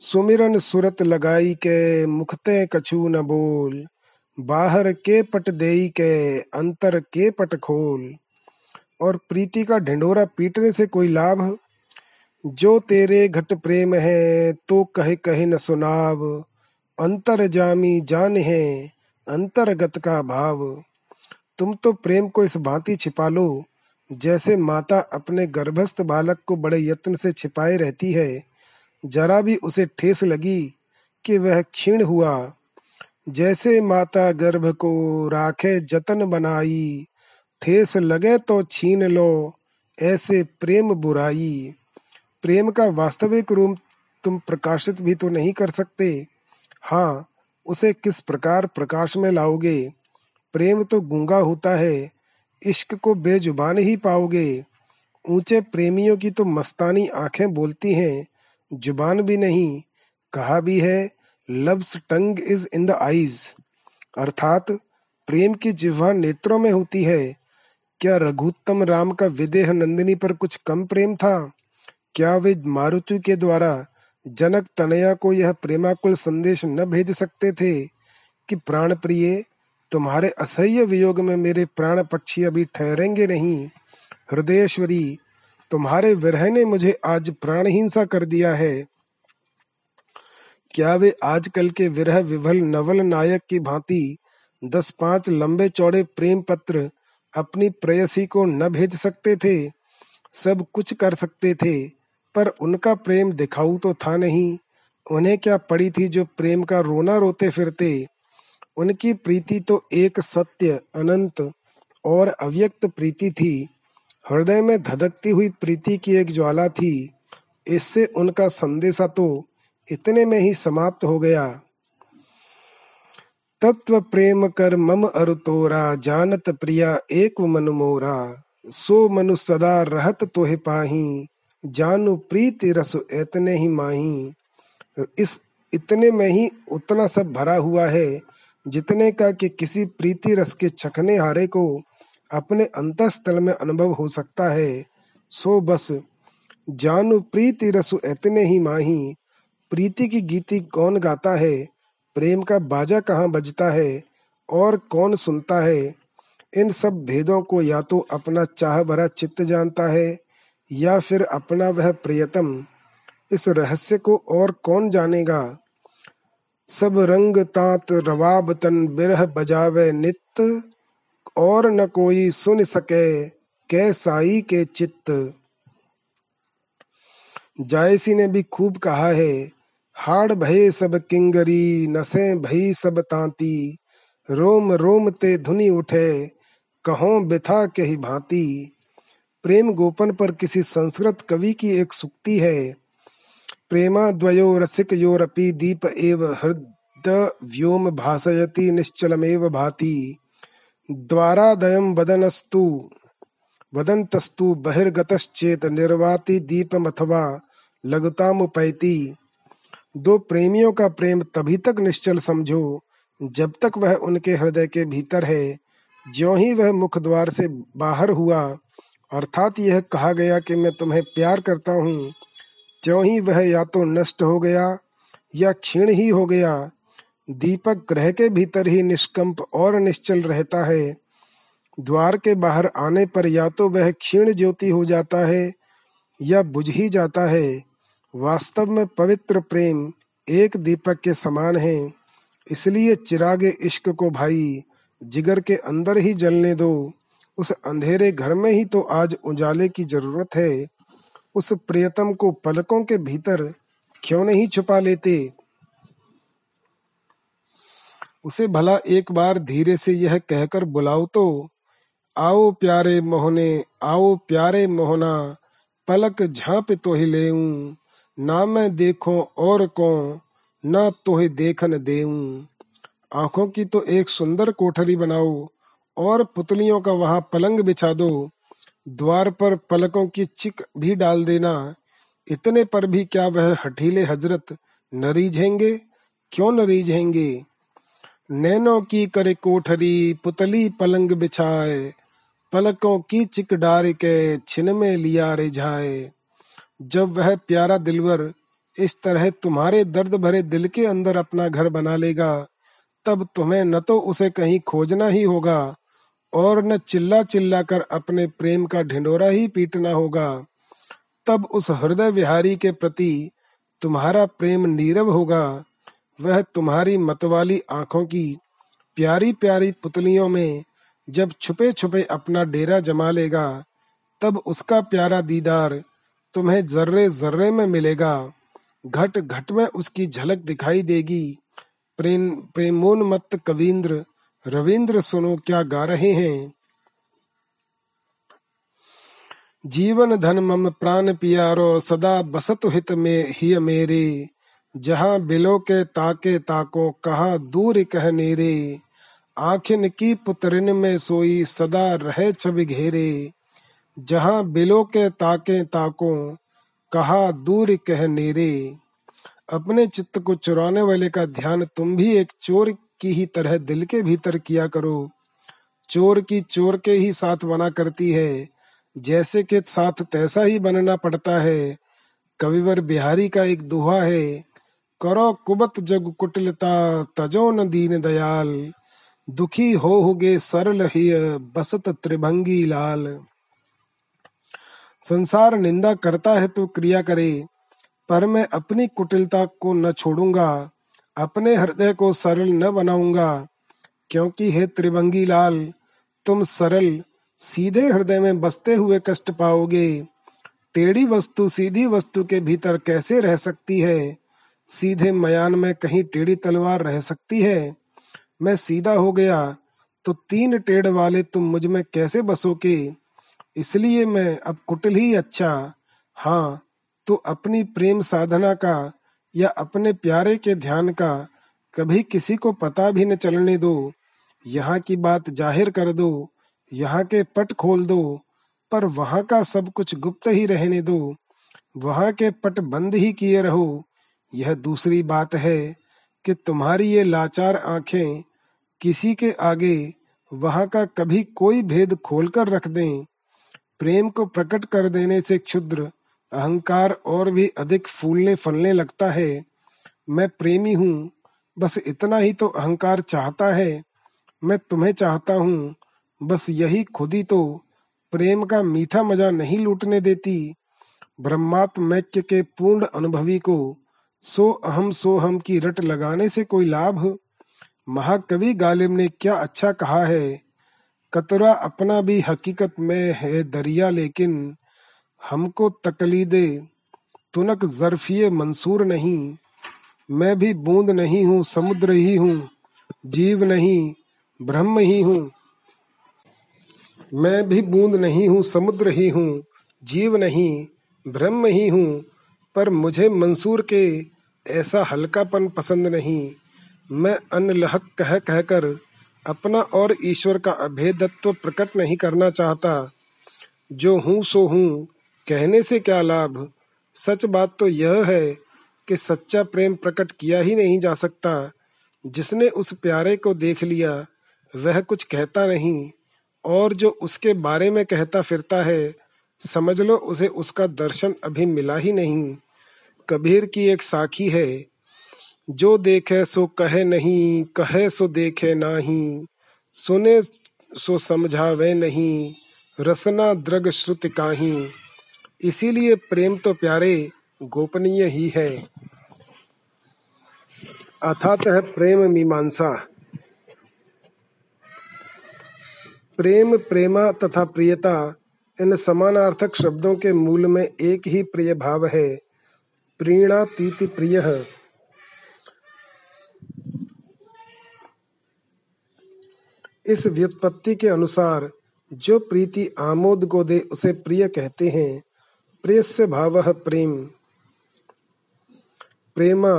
सुमिरन सुरत लगाई के, मुखते कछु न बोल। बाहर के पट देई के, अंतर के पट खोल। और प्रीति का ढिंडोरा पीटने से कोई लाभ? जो तेरे घट प्रेम है तो कहे कहे न सुनाव। अंतर जामी जान है, अंतरगत का भाव। तुम तो प्रेम को इस भांति छिपा लो, जैसे माता अपने गर्भस्थ बालक को बड़े यत्न से छिपाए रहती है। जरा भी उसे ठेस लगी कि वह क्षीण हुआ। जैसे माता गर्भ को राखे जतन बनाई, ठेस लगे तो छीन लो, ऐसे प्रेम बुराई। प्रेम का वास्तविक रूप तुम प्रकाशित भी तो नहीं कर सकते। हाँ उसे किस प्रकार प्रकाश में लाओगे? प्रेम तो गूँगा होता है, इश्क को बेजुबान ही पाओगे। ऊँचे प्रेमियों की तो मस्तानी आँखें बोलती हैं, ज़ुबान भी नहीं, कहा भी है love's tongue is in the eyes अर्थात, प्रेम की जिह्वा नेत्रों में होती है। क्या रघुत्तम राम का विदेह नंदिनी पर कुछ कम प्रेम था? क्या वे मारुति के द्वारा जनक तनया को यह प्रेमाकुल संदेश न भेज सकते थे कि प्राण प्रिय तुम्हारे असह्य वियोग में मेरे प्राण पक्षी अभी ठहरेंगे नहीं। हृदयेश्वरी, तुम्हारे विरह ने मुझे आज प्राणहीनसा कर दिया है। क्या वे आजकल के विरह विभल नवल नायक की भांति दस पाँच लंबे चौड़े प्रेम पत्र अपनी प्रेयसी को न भेज सकते थे? सब कुछ कर सकते थे, पर उनका प्रेम दिखाऊ तो था नहीं। उन्हें क्या पड़ी थी जो प्रेम का रोना रोते फिरते? उनकी प्रीति तो एक सत्य, अनंत और अव्यक्त प्रीति थी। हृदय में धधकती हुई प्रीति की एक ज्वाला थी। इससे उनका संदेशा तो इतने में ही समाप्त हो गया। तत्व प्रेम कर मम अरु तोरा जानत प्रिया एक मनु मोरा। सो मनु सदा रहत तोहे पाही, जानु प्रीति रस इतने ही माही। इस इतने में ही उतना सब भरा हुआ है। जितने का कि किसी प्रीति रस के चखने हारे को अपने अंतस्थल में अनुभव हो सकता है, सो बस जानु प्रीति रसु इतने ही माही। प्रीति की गीति कौन गाता है? प्रेम का बाजा कहाँ बजता है? और कौन सुनता है? इन सब भेदों को या तो अपना चाह भरा चित्त जानता है, या फिर अपना वह प्रियतम। इस रहस्य को और कौन जानेगा? सब रंग तात रवाब तन बिरह बजावे नित और न कोई सुन सके कै साई के चित्त। जायसी ने भी खूब कहा है, हाड़ भये सब किंगरी, नसे भई सब तांती, रोम रोम ते धुनी उठे, कहो बिथा के ही भांति। प्रेम गोपन पर किसी संस्कृत कवि की एक सुक्ति है प्रेमा द्वयो रसिक योरपि दीप एव हृद व्योम भासयति निश्चलमेव भाति। द्वारादयं वदनस्तु, वदन्तस्तु बहिर्गतश्चेत निर्वाति दीपमथवा लगतामुपैति दो प्रेमियों का प्रेम तभी तक निश्चल समझो, जब तक वह उनके हृदय के भीतर है। ज्यो ही वह मुख द्वार से बाहर हुआ, अर्थात यह कहा गया कि मैं तुम्हें प्यार करता हूँ त्यों ही वह या तो नष्ट हो गया या क्षीण ही हो गया, दीपक ग्रह के भीतर ही निष्कंप और निश्चल रहता है। द्वार के बाहर आने पर या तो वह क्षीण ज्योति हो जाता है या बुझ ही जाता है। वास्तव में पवित्र प्रेम एक दीपक के समान है। इसलिए चिरागे इश्क को भाई, जिगर के अंदर ही जलने दो। उस अंधेरे घर में ही तो आज उजाले की ज़रूरत है। उस प्रियतम को पलकों के भीतर क्यों नहीं छुपा लेते? उसे भला एक बार धीरे से यह कहकर बुलाओ तो आओ प्यारे मोहने, आओ प्यारे मोहना, पलक झांप तो ही ले ना मैं देखो और को, न तोहे देखन देऊं। आँखों की तो एक सुंदर कोठरी बनाओ और पुतलियों का वहाँ पलंग बिछा दो द्वार पर पलकों की चिक भी डाल देना। इतने पर भी क्या वह हठीले हज़रत न रीझेंगे क्यों न रीझेंगे नैनो की करे कोठरी, पुतली पलंग बिछाए, पलकों की चिक डार के छिन में लिया रिझाए जब वह प्यारा दिलवर इस तरह तुम्हारे दर्द भरे दिल के अंदर अपना घर बना लेगा, तब तुम्हें न तो उसे कहीं खोजना ही होगा। और न चिल्ला चिल्ला कर अपने प्रेम का ढिंडोरा ही पीटना होगा, तब उस हृदय विहारी के प्रति तुम्हारा प्रेम नीरव होगा। वह तुम्हारी मतवाली आँखों की प्यारी प्यारी पुतलियों में जब छुपे छुपे अपना डेरा जमा लेगा, तब उसका प्यारा दीदार तुम्हें जर्रे जर्रे में मिलेगा। घट घट में उसकी झलक दिखाई देगी। प्रेम प्रेमोन्मत्त कविंद्र रविंद्र सुनो क्या गा रहे हैं। जीवन धन मम प्राण पियारो, सदा बसत हित में ही मेरे। जहाँ बिलो के ताके ताको, कहा दूर कह नेरे। आखिन की पुत्रिन में सोई, सदा रहे छवि घेरे। जहाँ बिलो के ताके ताको, कहा दूर कह नेरे। अपने चित्त को चुराने वाले का ध्यान तुम भी एक चोर की ही तरह दिल के भीतर किया करो। चोर की चोर के ही साथ बना करती है। जैसे के साथ तैसा ही बनना पड़ता है। कविवर बिहारी का एक दुहा है, करो कुबत जग कुटिलता, तजो न दीन दयाल। दुखी हो होगे सरल ही बसत त्रिभंगी लाल। संसार निंदा करता है तो क्रिया करे, पर मैं अपनी कुटिलता को न छोड़ूँगा। अपने हृदय को सरल न बनाऊँगा, क्योंकि हे त्रिभंगी लाल, तुम सरल, सीधे हृदय में बसते हुए कष्ट पाओगे। टेढ़ी वस्तु सीधी वस्तु के भीतर कैसे रह सकती है? सीधे मयान में कहीं टेढ़ी तलवार रह सकती है? मैं सीधा हो गया तो तीन टेढ़ वाले तुम मुझमें कैसे बसोगे? इसलिए मैं अब कुटिल ही अच्छा। हाँ तो अपनी प्रेम साधना का या अपने प्यारे के ध्यान का कभी किसी को पता भी न चलने दो। यहाँ की बात ज़ाहिर कर दो, यहाँ के पट खोल दो, पर वहाँ का सब कुछ गुप्त ही रहने दो। वहाँ के पट बंद ही किए रहो, यह दूसरी बात है कि तुम्हारी ये लाचार आँखें किसी के आगे वहाँ का कभी कोई भेद खोलकर रख दें। प्रेम को प्रकट कर देने से क्षुद्र अहंकार और भी अधिक फूलने फलने लगता है। मैं प्रेमी हूँ, बस इतना ही तो अहंकार चाहता है। मैं तुम्हें चाहता हूँ, बस यही खुद तो। प्रेम का मीठा मज़ा नहीं लूटने देती। ब्रह्मात्मैक्य के पूर्ण अनुभवी को सो अहम सो हम की रट लगाने से कोई लाभ? महाकवि गालिब ने क्या अच्छा कहा है? कतरा अपना भी हकीकत में है दरिया, लेकिन हमको तकलीदे, तुनक जरफिए मंसूर नहीं। मैं भी बूंद नहीं हूँ, समुद्र ही हूँ, जीव नहीं, ब्रह्म ही हूँ। मैं भी बूंद नहीं हूँ, समुद्र ही हूँ, जीव नहीं, ब्रह्म ही हूँ। पर मुझे मंसूर के ऐसा हल्कापन पसंद नहीं। मैं अनलहक कह कहकर अपना और ईश्वर का अभेदत्व प्रकट नहीं करना चाहता। जो हूँ, सो हूँ कहने से क्या लाभ? सच बात तो यह है कि सच्चा प्रेम प्रकट किया ही नहीं जा सकता। जिसने उस प्यारे को देख लिया, वह कुछ कहता नहीं, और जो उसके बारे में कहता फिरता है, समझ लो उसे उसका दर्शन अभी मिला ही नहीं। कबीर की एक साखी है, जो देखे सो कहे नहीं, कहे सो देखे नाही, सुने सो समझावे नहीं, रसना द्रग श्रुत काही। इसीलिए प्रेम तो प्यारे गोपनीय ही है। अथातः प्रेम मीमांसा। प्रेम, प्रेमा तथा प्रियता, इन समानार्थक शब्दों के मूल में एक ही प्रिय भाव है। प्रीणातीति प्रिय। इस व्युत्पत्ति के अनुसार जो प्रीति आमोद को दे उसे प्रिय कहते हैं प्रिय से भाव प्रेम। प्रेमा,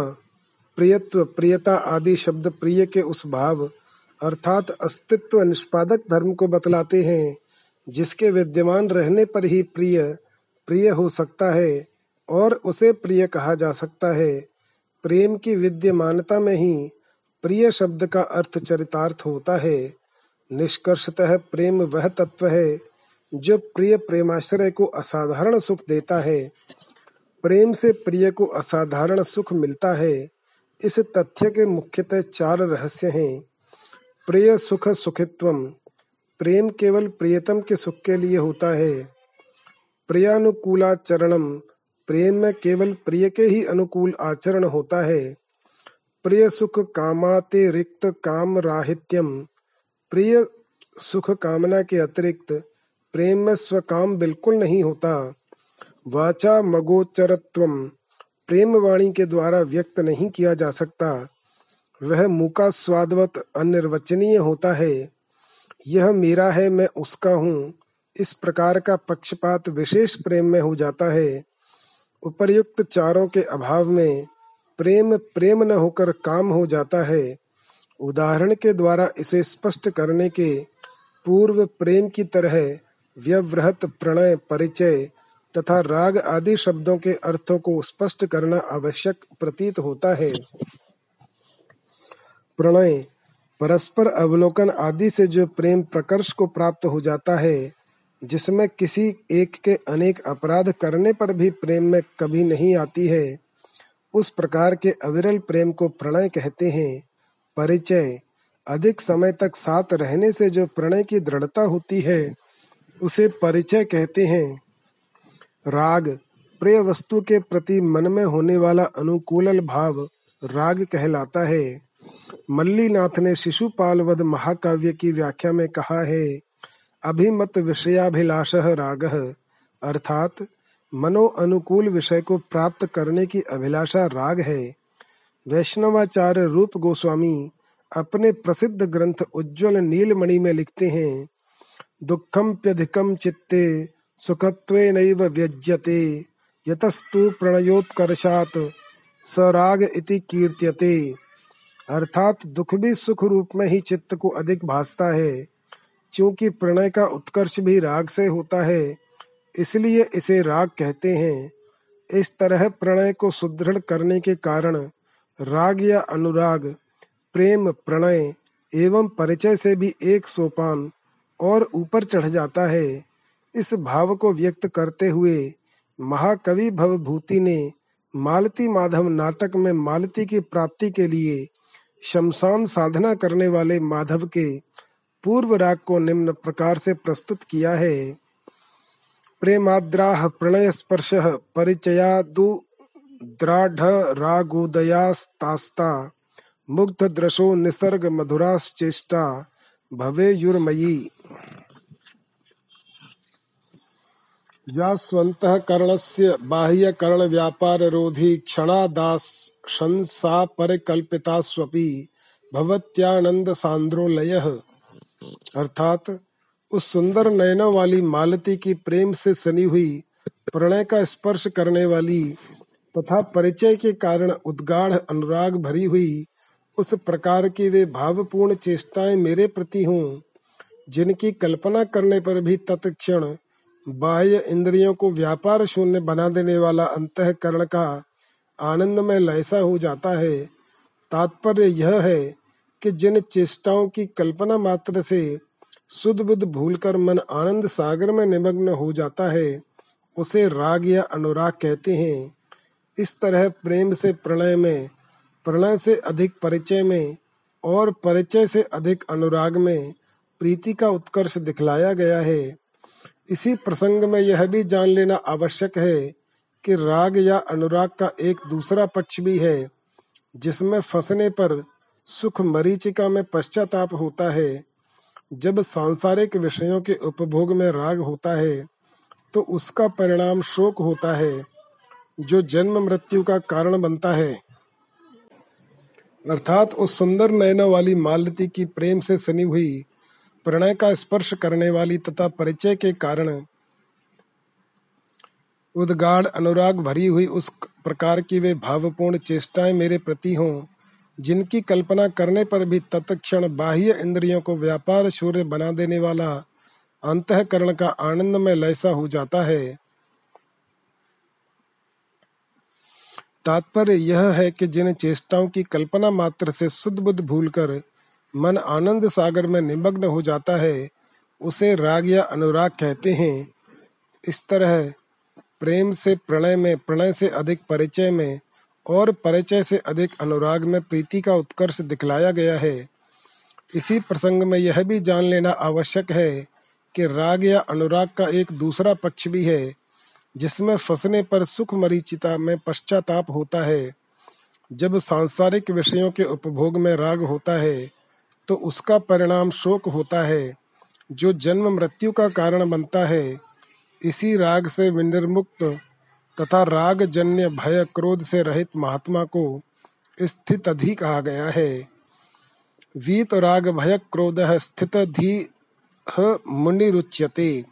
प्रियत्व, प्रियता आदि शब्द प्रिय के उस भाव, अर्थात अस्तित्व निष्पादक धर्म को बतलाते हैं, जिसके विद्यमान रहने पर ही प्रिय प्रिय हो सकता है, और उसे प्रिय कहा जा सकता है। प्रेम की विद्यमानता में ही प्रिय शब्द का अर्थ चरितार्थ होता है। निष्कर्षतः प्रेम वह तत्व है जो प्रिय प्रेमाश्रय को असाधारण सुख देता है, प्रेम से प्रिय को असाधारण सुख मिलता है, इस तथ्य के मुख्यतः चार रहस्य हैं। प्रिय सुख सुखित्व प्रेम केवल प्रियतम के सुख के लिए होता है। प्रियानुकूलाचरणम, प्रेम में केवल प्रिय के ही अनुकूल आचरण होता है। प्रिय सुख कामाते रिक्त काम राहित्यम, प्रिय सुख कामना के अतिरिक्त प्रेम में स्वकाम बिल्कुल नहीं होता। वाचा मगोचरत्व प्रेम वाणी के द्वारा व्यक्त नहीं किया जा सकता। वह मुका स्वादवत अनिर्वचनीय होता है। यह मेरा है, मैं उसका हूँ। इस प्रकार का पक्षपात विशेष प्रेम में हो जाता है। उपर्युक्त चारों के अभाव में प्रेम प्रेम न होकर काम हो जाता है। उदाहरण के द्वारा इसे स्पष्ट करने के पूर्व प्रेम की तरह व्यवृहत प्रणय, परिचय तथा राग आदि शब्दों के अर्थों को स्पष्ट करना आवश्यक प्रतीत होता है। प्रणय, परस्पर अवलोकन आदि से जो प्रेम प्रकर्ष को प्राप्त हो जाता है, जिसमें किसी एक के अनेक अपराध करने पर भी प्रेम में कभी नहीं आती है, उस प्रकार के अविरल प्रेम को प्रणय कहते हैं। परिचय, अधिक समय तक साथ रहने से जो प्रणय की दृढ़ता होती है उसे परिचय कहते हैं। राग प्रिय वस्तु के प्रति मन में होने वाला अनुकूल भाव राग कहलाता है। मल्लीनाथ ने शिशुपाल वध महाकाव्य की व्याख्या में कहा है, अभिमत विषयाभिलाष राग, अर्थात मनो अनुकूल विषय को प्राप्त करने की अभिलाषा राग है। वैष्णवाचार्य रूप गोस्वामी अपने प्रसिद्ध ग्रंथ उज्जवल नीलमणि में लिखते हैं। दुखम प्यधिकम चित्ते सुखत्वे नैव व्यज्यते। यतस्तु प्रणयोत्कर्षात सराग इति कीर्त्यते। अर्थात दुख भी सुख रूप में ही चित्त को अधिक भासता है। क्योंकि प्रणय का उत्कर्ष भी राग से होता है, इसलिए इसे राग कहते हैं। इस तरह प्रणय को सुदृढ़ करने के कारण राग या अनुराग, प्रेम, प्रणय एवं परिचय से भी एक सोपान और ऊपर चढ़ जाता है। इस भाव को व्यक्त करते हुए महाकवि भवभूति ने मालती माधव नाटक में मालती की प्राप्ति के लिए शमशान साधना करने वाले माधव के पूर्व राग को निम्न प्रकार से प्रस्तुत किया है। प्रेमाद्राह प्रणय स्पर्श परिचयादु द्राढ़ रागोदयास्तास्ता, मुग्ध द्रशो निसर्ग मधुराश्चेष्टा, भवे युर्मयी। या स्वन्तः करणस्य बाह्यकरणव्यापाररोधी क्षणादाशंसा परिकल्पितास्वपि भवत्यानन्दसान्द्रोलयः। अर्थात, उस सुंदर नयना वाली मालती की प्रेम से सनी हुई, प्रणय का स्पर्श करने वाली तथा परिचय के कारण उद्गाढ़ अनुराग भरी हुई, उस प्रकार की वे भावपूर्ण चेष्टाएँ मेरे प्रति हों, जिनकी कल्पना करने पर भी तत्क्षण बाह्य इंद्रियों को व्यापार शून्य बना देने वाला अंतकरण का आनंद में लैसा हो जाता है। तात्पर्य यह है कि जिन चेष्टाओं की कल्पना मात्र से सुध बुद्ध भूलकर मन आनंद सागर में निमग्न हो जाता है, उसे राग या अनुराग कहते हैं। इस तरह प्रेम से प्रणय में, प्रणय से अधिक परिचय में और परिचय से अधिक अनुराग में प्रीति का उत्कर्ष दिखलाया गया है। इसी प्रसंग में यह भी जान लेना आवश्यक है कि राग या अनुराग का एक दूसरा पक्ष भी है, जिसमें फंसने पर सुख मरीचिका में पश्चाताप होता है। जब सांसारिक विषयों के उपभोग में राग होता है तो उसका परिणाम शोक होता है, जो जन्म मृत्यु का कारण बनता है। अर्थात उस सुंदर नयना वाली मालती की प्रेम से सनी हुई प्रणय का स्पर्श करने वाली तथा परिचय के कारण उद्गाढ़ अनुराग भरी हुई उस प्रकार की वे भावपूर्ण चेष्टाएँ मेरे प्रति हों, जिनकी कल्पना करने पर भी तत्क्षण बाह्य इंद्रियों को व्यापार शूर्य बना देने वाला अंतकरण का आनंद में लैसा हो जाता है। तात्पर्य यह है कि जिन चेष्टाओं की कल्पना मात्र से शुद्ध बुद्ध भूलकर मन आनंद सागर में निमग्न हो जाता है, उसे राग या अनुराग कहते हैं। इस तरह प्रेम से प्रणय में, प्रणय से अधिक परिचय में और परिचय से अधिक अनुराग में प्रीति का उत्कर्ष दिखलाया गया है। इसी प्रसंग में यह भी जान लेना आवश्यक है कि राग या अनुराग का एक दूसरा पक्ष भी है, जिसमें फंसने पर सुख मरीचिता में पश्चाताप होता है। जब सांसारिक विषयों के उपभोग में राग होता है तो उसका परिणाम शोक होता है, जो जन्म मृत्यु का कारण बनता है। इसी राग से विनिर्मुक्त तथा राग जन्य भय क्रोध से रहित महात्मा को स्थित अधि कहा गया है। वीत राग भय क्रोध स्थित धी मुनि रुच्यते।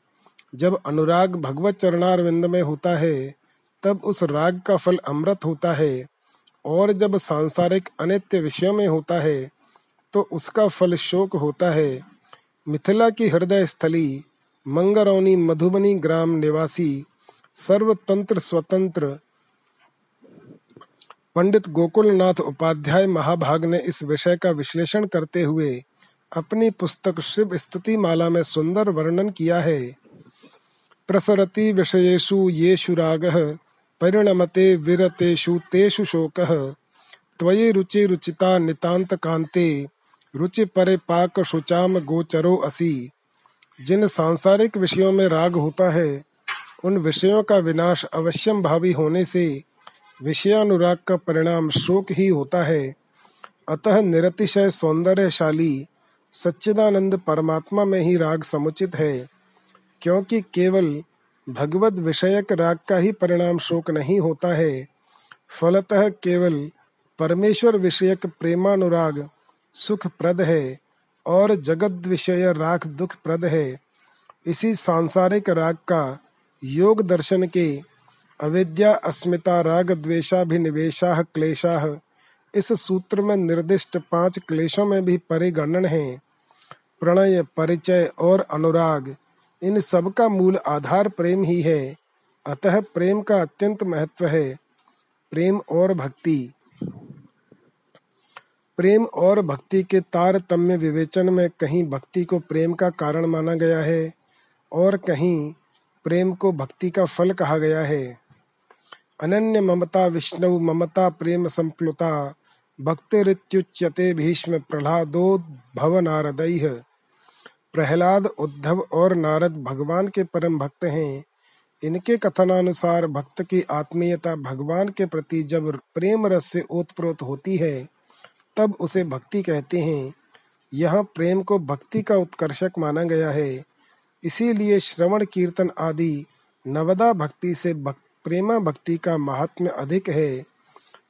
जब अनुराग भगवत चरणारविंद में होता है, तब उस राग का फल अमृत होता है और जब सांसारिक अनित्य विषय में होता है तो उसका फल शोक होता है। मिथिला की हृदय स्थली मंगरौनी मधुबनी ग्राम निवासी, सर्वतंत्र स्वतंत्र पंडित गोकुलनाथ उपाध्याय महाभाग ने इस विषय का विश्लेषण करते हुए अपनी पुस्तक शिव स्तुति माला में सुंदर वर्णन किया है। प्रसरति विषयेषु येषु रागः, परिणमते विरतेषु तेषु शोकः, त्वयि रुचि रुचिता नितांत कांते रुचि परे पाक शुचाम गोचरो असी। जिन सांसारिक विषयों में राग होता है, उन विषयों का विनाश अवश्यम भावी होने से विषयानुराग का परिणाम शोक ही होता है। अतः निरतिशय सौंदर्यशाली सच्चिदानंद परमात्मा में ही राग समुचित है, क्योंकि केवल भगवत विषयक राग का ही परिणाम शोक नहीं होता है। फलतः केवल परमेश्वर विषयक प्रेमानुराग सुख प्रद है और जगत विषय राग दुख प्रद है। इसी सांसारिक राग का योग दर्शन के अविद्या, अस्मिता, राग द्वेषाभिनिवेशा क्लेशा, इस सूत्र में निर्दिष्ट पाँच क्लेशों में भी परिगणन है। प्रणय, परिचय और अनुराग, इन सब का मूल आधार प्रेम ही है। अतः प्रेम का अत्यंत महत्व है। प्रेम और भक्ति। प्रेम और भक्ति के तारतम्य विवेचन में कहीं भक्ति को प्रेम का कारण माना गया है और कहीं प्रेम को भक्ति का फल कहा गया है। अनन्य ममता विष्णु ममता प्रेम संप्लुता भक्तिरित्युच्यते भीष्म भव नारद। प्रहलाद, उद्धव और नारद भगवान के परम भक्त हैं। इनके कथनानुसार भक्त की आत्मीयता भगवान के प्रति जब प्रेम रस से ओतप्रोत होती है तब उसे भक्ति कहते हैं यह प्रेम को भक्ति का उत्कर्षक माना गया है। इसीलिए श्रवण कीर्तन आदि नवदा भक्ति से भक, प्रेमा भक्ति का महात्म्य अधिक है।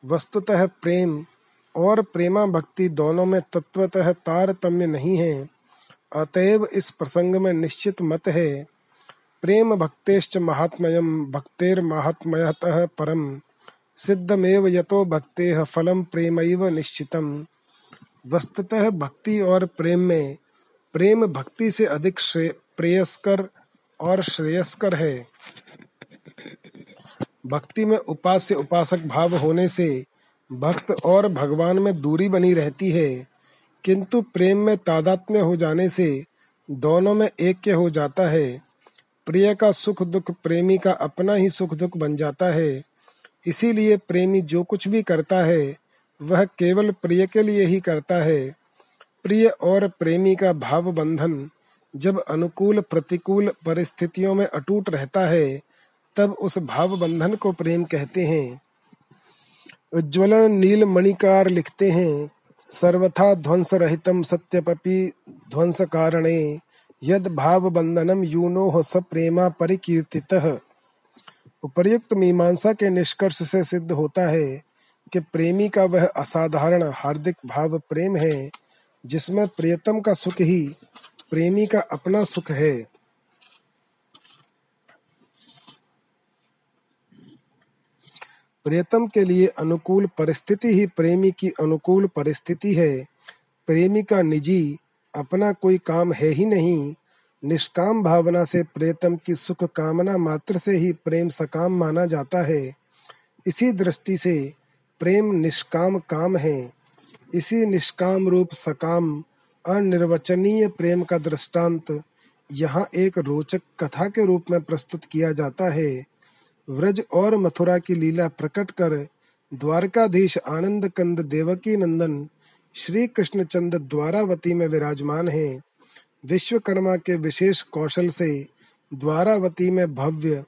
वस्तुतः प्रेम और प्रेमा भक्ति दोनों में तत्वतः तारतम्य नहीं है। अतएव इस प्रसंग में निश्चित मत है। प्रेम भक्तेश्च महात्मयम भक्तेर परम। सिद्धमेव यतो भक्ते फलम प्रेमैव निश्चितम। वस्तुतः भक्ति और प्रेम में, प्रेम भक्ति से अधिक प्रेयस्कर और श्रेयस्कर है। भक्ति में उपास्य उपासक भाव होने से भक्त और भगवान में दूरी बनी रहती है, किंतु प्रेम में तादात्म्य हो जाने से दोनों में एक हो जाता है। प्रिय का सुख दुख प्रेमी का अपना ही सुख दुख बन जाता है। इसीलिए प्रेमी जो कुछ भी करता है, वह केवल प्रिय के लिए ही करता है। प्रिय और प्रेमी का भाव बंधन जब अनुकूल प्रतिकूल परिस्थितियों में अटूट रहता है, तब उस भाव बंधन को प्रेम कहते हैं। उज्ज्वलन नील मणिकार लिखते हैं, सर्वथा ध्वंस रहितम सत्यपपि ध्वंस कारणे यद भाव बंधनम यूनो हो स प्रेमा परिकीर्तितः। उपर्युक्त मीमांसा के निष्कर्ष से सिद्ध होता है कि प्रेमी का वह असाधारण हार्दिक भाव प्रेम है, जिसमें प्रियतम का सुख ही प्रेमी का अपना सुख है। प्रियतम के लिए अनुकूल परिस्थिति ही प्रेमी की अनुकूल परिस्थिति है। प्रेमी का निजी अपना कोई काम है ही नहीं निष्काम भावना से प्रेतम की सुख कामना मात्र से ही प्रेम सकाम माना जाता है। इसी दृष्टि से प्रेम निष्काम काम है। इसी निष्काम रूप सकाम, अनिर्वचनीय प्रेम का दृष्टांत यहाँ एक रोचक कथा के रूप में प्रस्तुत किया जाता है। व्रज और मथुरा की लीला प्रकट कर द्वारकाधीश आनंद कंद देवकी नंदन श्री कृष्ण चंद द्वारावती में विराजमान है। विश्वकर्मा के विशेष कौशल से द्वारावती में भव्य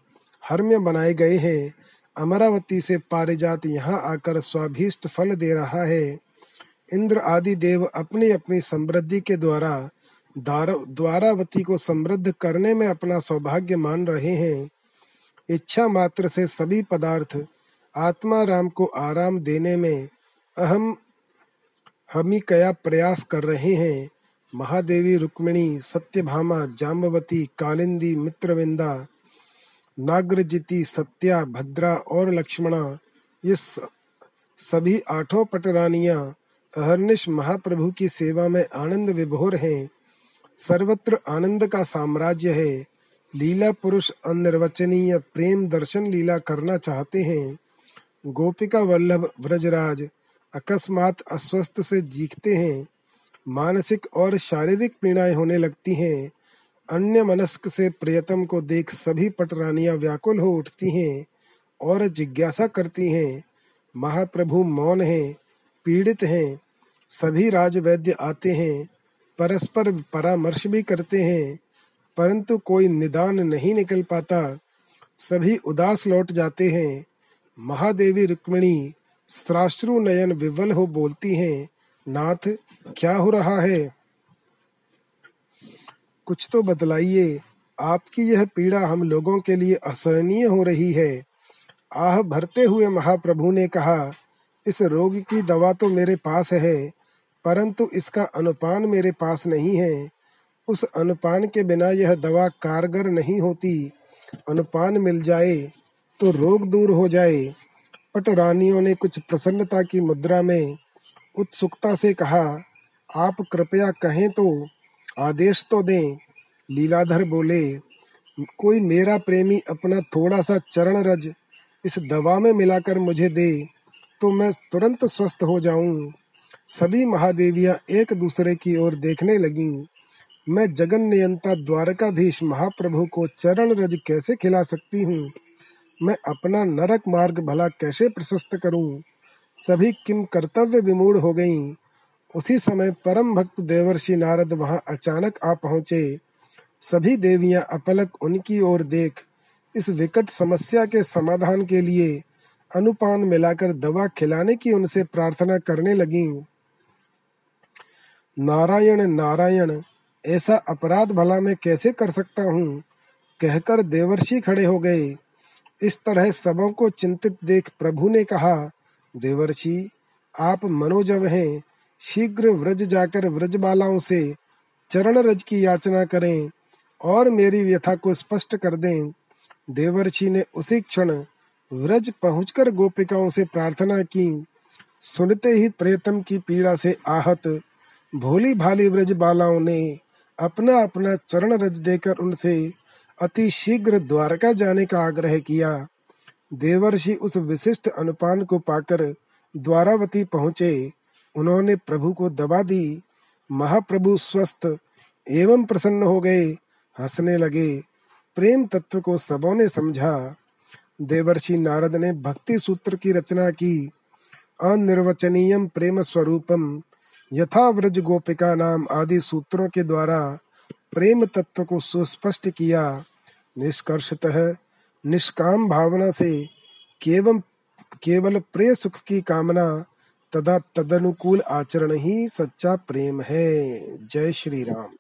हर्म्य बनाए गए हैं। अमरावती से पारिजात यहाँ आकर स्वाभिष्ट फल दे रहा है। इंद्र आदि देव अपनी अपनी समृद्धि के द्वारा द्वारावती को समृद्ध करने में अपना सौभाग्य मान रहे हैं। इच्छा मात्र से सभी पदार्थ आत्मा राम को आराम देने में अहम हमी कया प्रयास कर रहे हैं। महादेवी रुक्मिणी, सत्यभामा जाम्बवती कालिंदी, मित्रविंदा, नाग्रजिति, सत्या, भद्रा और लक्ष्मणा, ये सभी आठों पटरानियाँ, अहर्निश महाप्रभु की सेवा में आनंद विभोर हैं। सर्वत्र आनंद का साम्राज्य है। लीला पुरुष अनिर्वचनीय प्रेम दर्शन लीला करना चाहते हैं। गोपिका वल्लभ व्रजराज अकस्मात अस्वस्थ से जीखते हैं। मानसिक और शारीरिक पीड़ाएँ होने लगती हैं। अन्य मनस्क से प्रियतम को देख सभी पटरानियाँ व्याकुल हो उठती हैं और जिज्ञासा करती हैं। महाप्रभु मौन हैं, पीड़ित हैं, सभी राजवैद्य आते हैं, परस्पर परामर्श भी करते हैं, परंतु कोई निदान नहीं निकल पाता। सभी उदास लौट जाते हैं। महादेवी रुक्मिणी श्राश्रु नयन विवल हो बोलती हैं, नाथ क्या हो रहा है? कुछ तो बतलाइए। आपकी यह पीड़ा हम लोगों के लिए असहनीय हो रही है। आह, भरते हुए महाप्रभु ने कहा, इस रोग की दवा तो मेरे पास है, परंतु इसका अनुपान मेरे पास नहीं है। उस अनुपान के बिना यह दवा कारगर नहीं होती। अनुपान मिल जाए तो रोग दूर हो जाए। पट रानियों ने कुछ प्रसन्नता की मुद्रा में उत्सुकता से कहा आप कृपया कहें तो आदेश तो दें। लीलाधर बोले, कोई मेरा प्रेमी अपना थोड़ा सा चरण रज इस दवा में मिलाकर मुझे दे तो मैं तुरंत स्वस्थ हो जाऊँ। सभी महादेवियाँ एक दूसरे की ओर देखने लगी। मैं जगन नियंता द्वारकाधीश महाप्रभु को चरण रज कैसे खिला सकती हूँ? मैं अपना नरक मार्ग भला कैसे प्रशस्त करूँ? सभी किम कर्तव्य विमूढ़ हो गईं। उसी समय परम भक्त देवर्षि नारद वहाँ अचानक आ पहुँचे। सभी देवियाँ अपलक उनकी ओर देख। इस विकट समस्या के समाधान के लिए अनुपान मिलाकर दवा खिलाने की उनसे प्रार्थना करने लगी। नारायण नारायण, ऐसा अपराध भला मैं कैसे कर सकता हूँ? कहकर देवर्षि खड़े हो गए। इस तरह सबों को चिंतित देख प्रभु ने कहा, देवर्षि, आप मनोजव हैं। शीघ्र व्रज जाकर व्रज बालाओं से चरण रज की याचना करें और मेरी व्यथा को स्पष्ट कर दें। देवर्षि ने उसी क्षण व्रज पहुंचकर गोपिकाओं से प्रार्थना की। सुनते ही प्रेतम की पीड़ा से आहत भोली भाली व्रज बालाओं ने अपना अपना चरण रज देकर उनसे अति शीघ्र द्वारका जाने का आग्रह किया। देवर्षि उस विशिष्ट अनुपान को पाकर द्वारावती पहुँचे। उन्होंने प्रभु को दबा दी। महाप्रभु स्वस्थ एवं प्रसन्न हो गए, हंसने लगे। प्रेम तत्व को सबों ने समझा। देवर्षि नारद ने भक्ति सूत्र की रचना की। अनिर्वचनीय प्रेम स्वरूपम यथा व्रज गोपिका नाम आदि सूत्रों के द्वारा प्रेम तत्व को सुस्पष्ट किया। निष्कर्षतः निष्काम भावना से केवल केवल प्रिय सुख की कामना तथा तदनुकूल आचरण ही सच्चा प्रेम है। जय श्री राम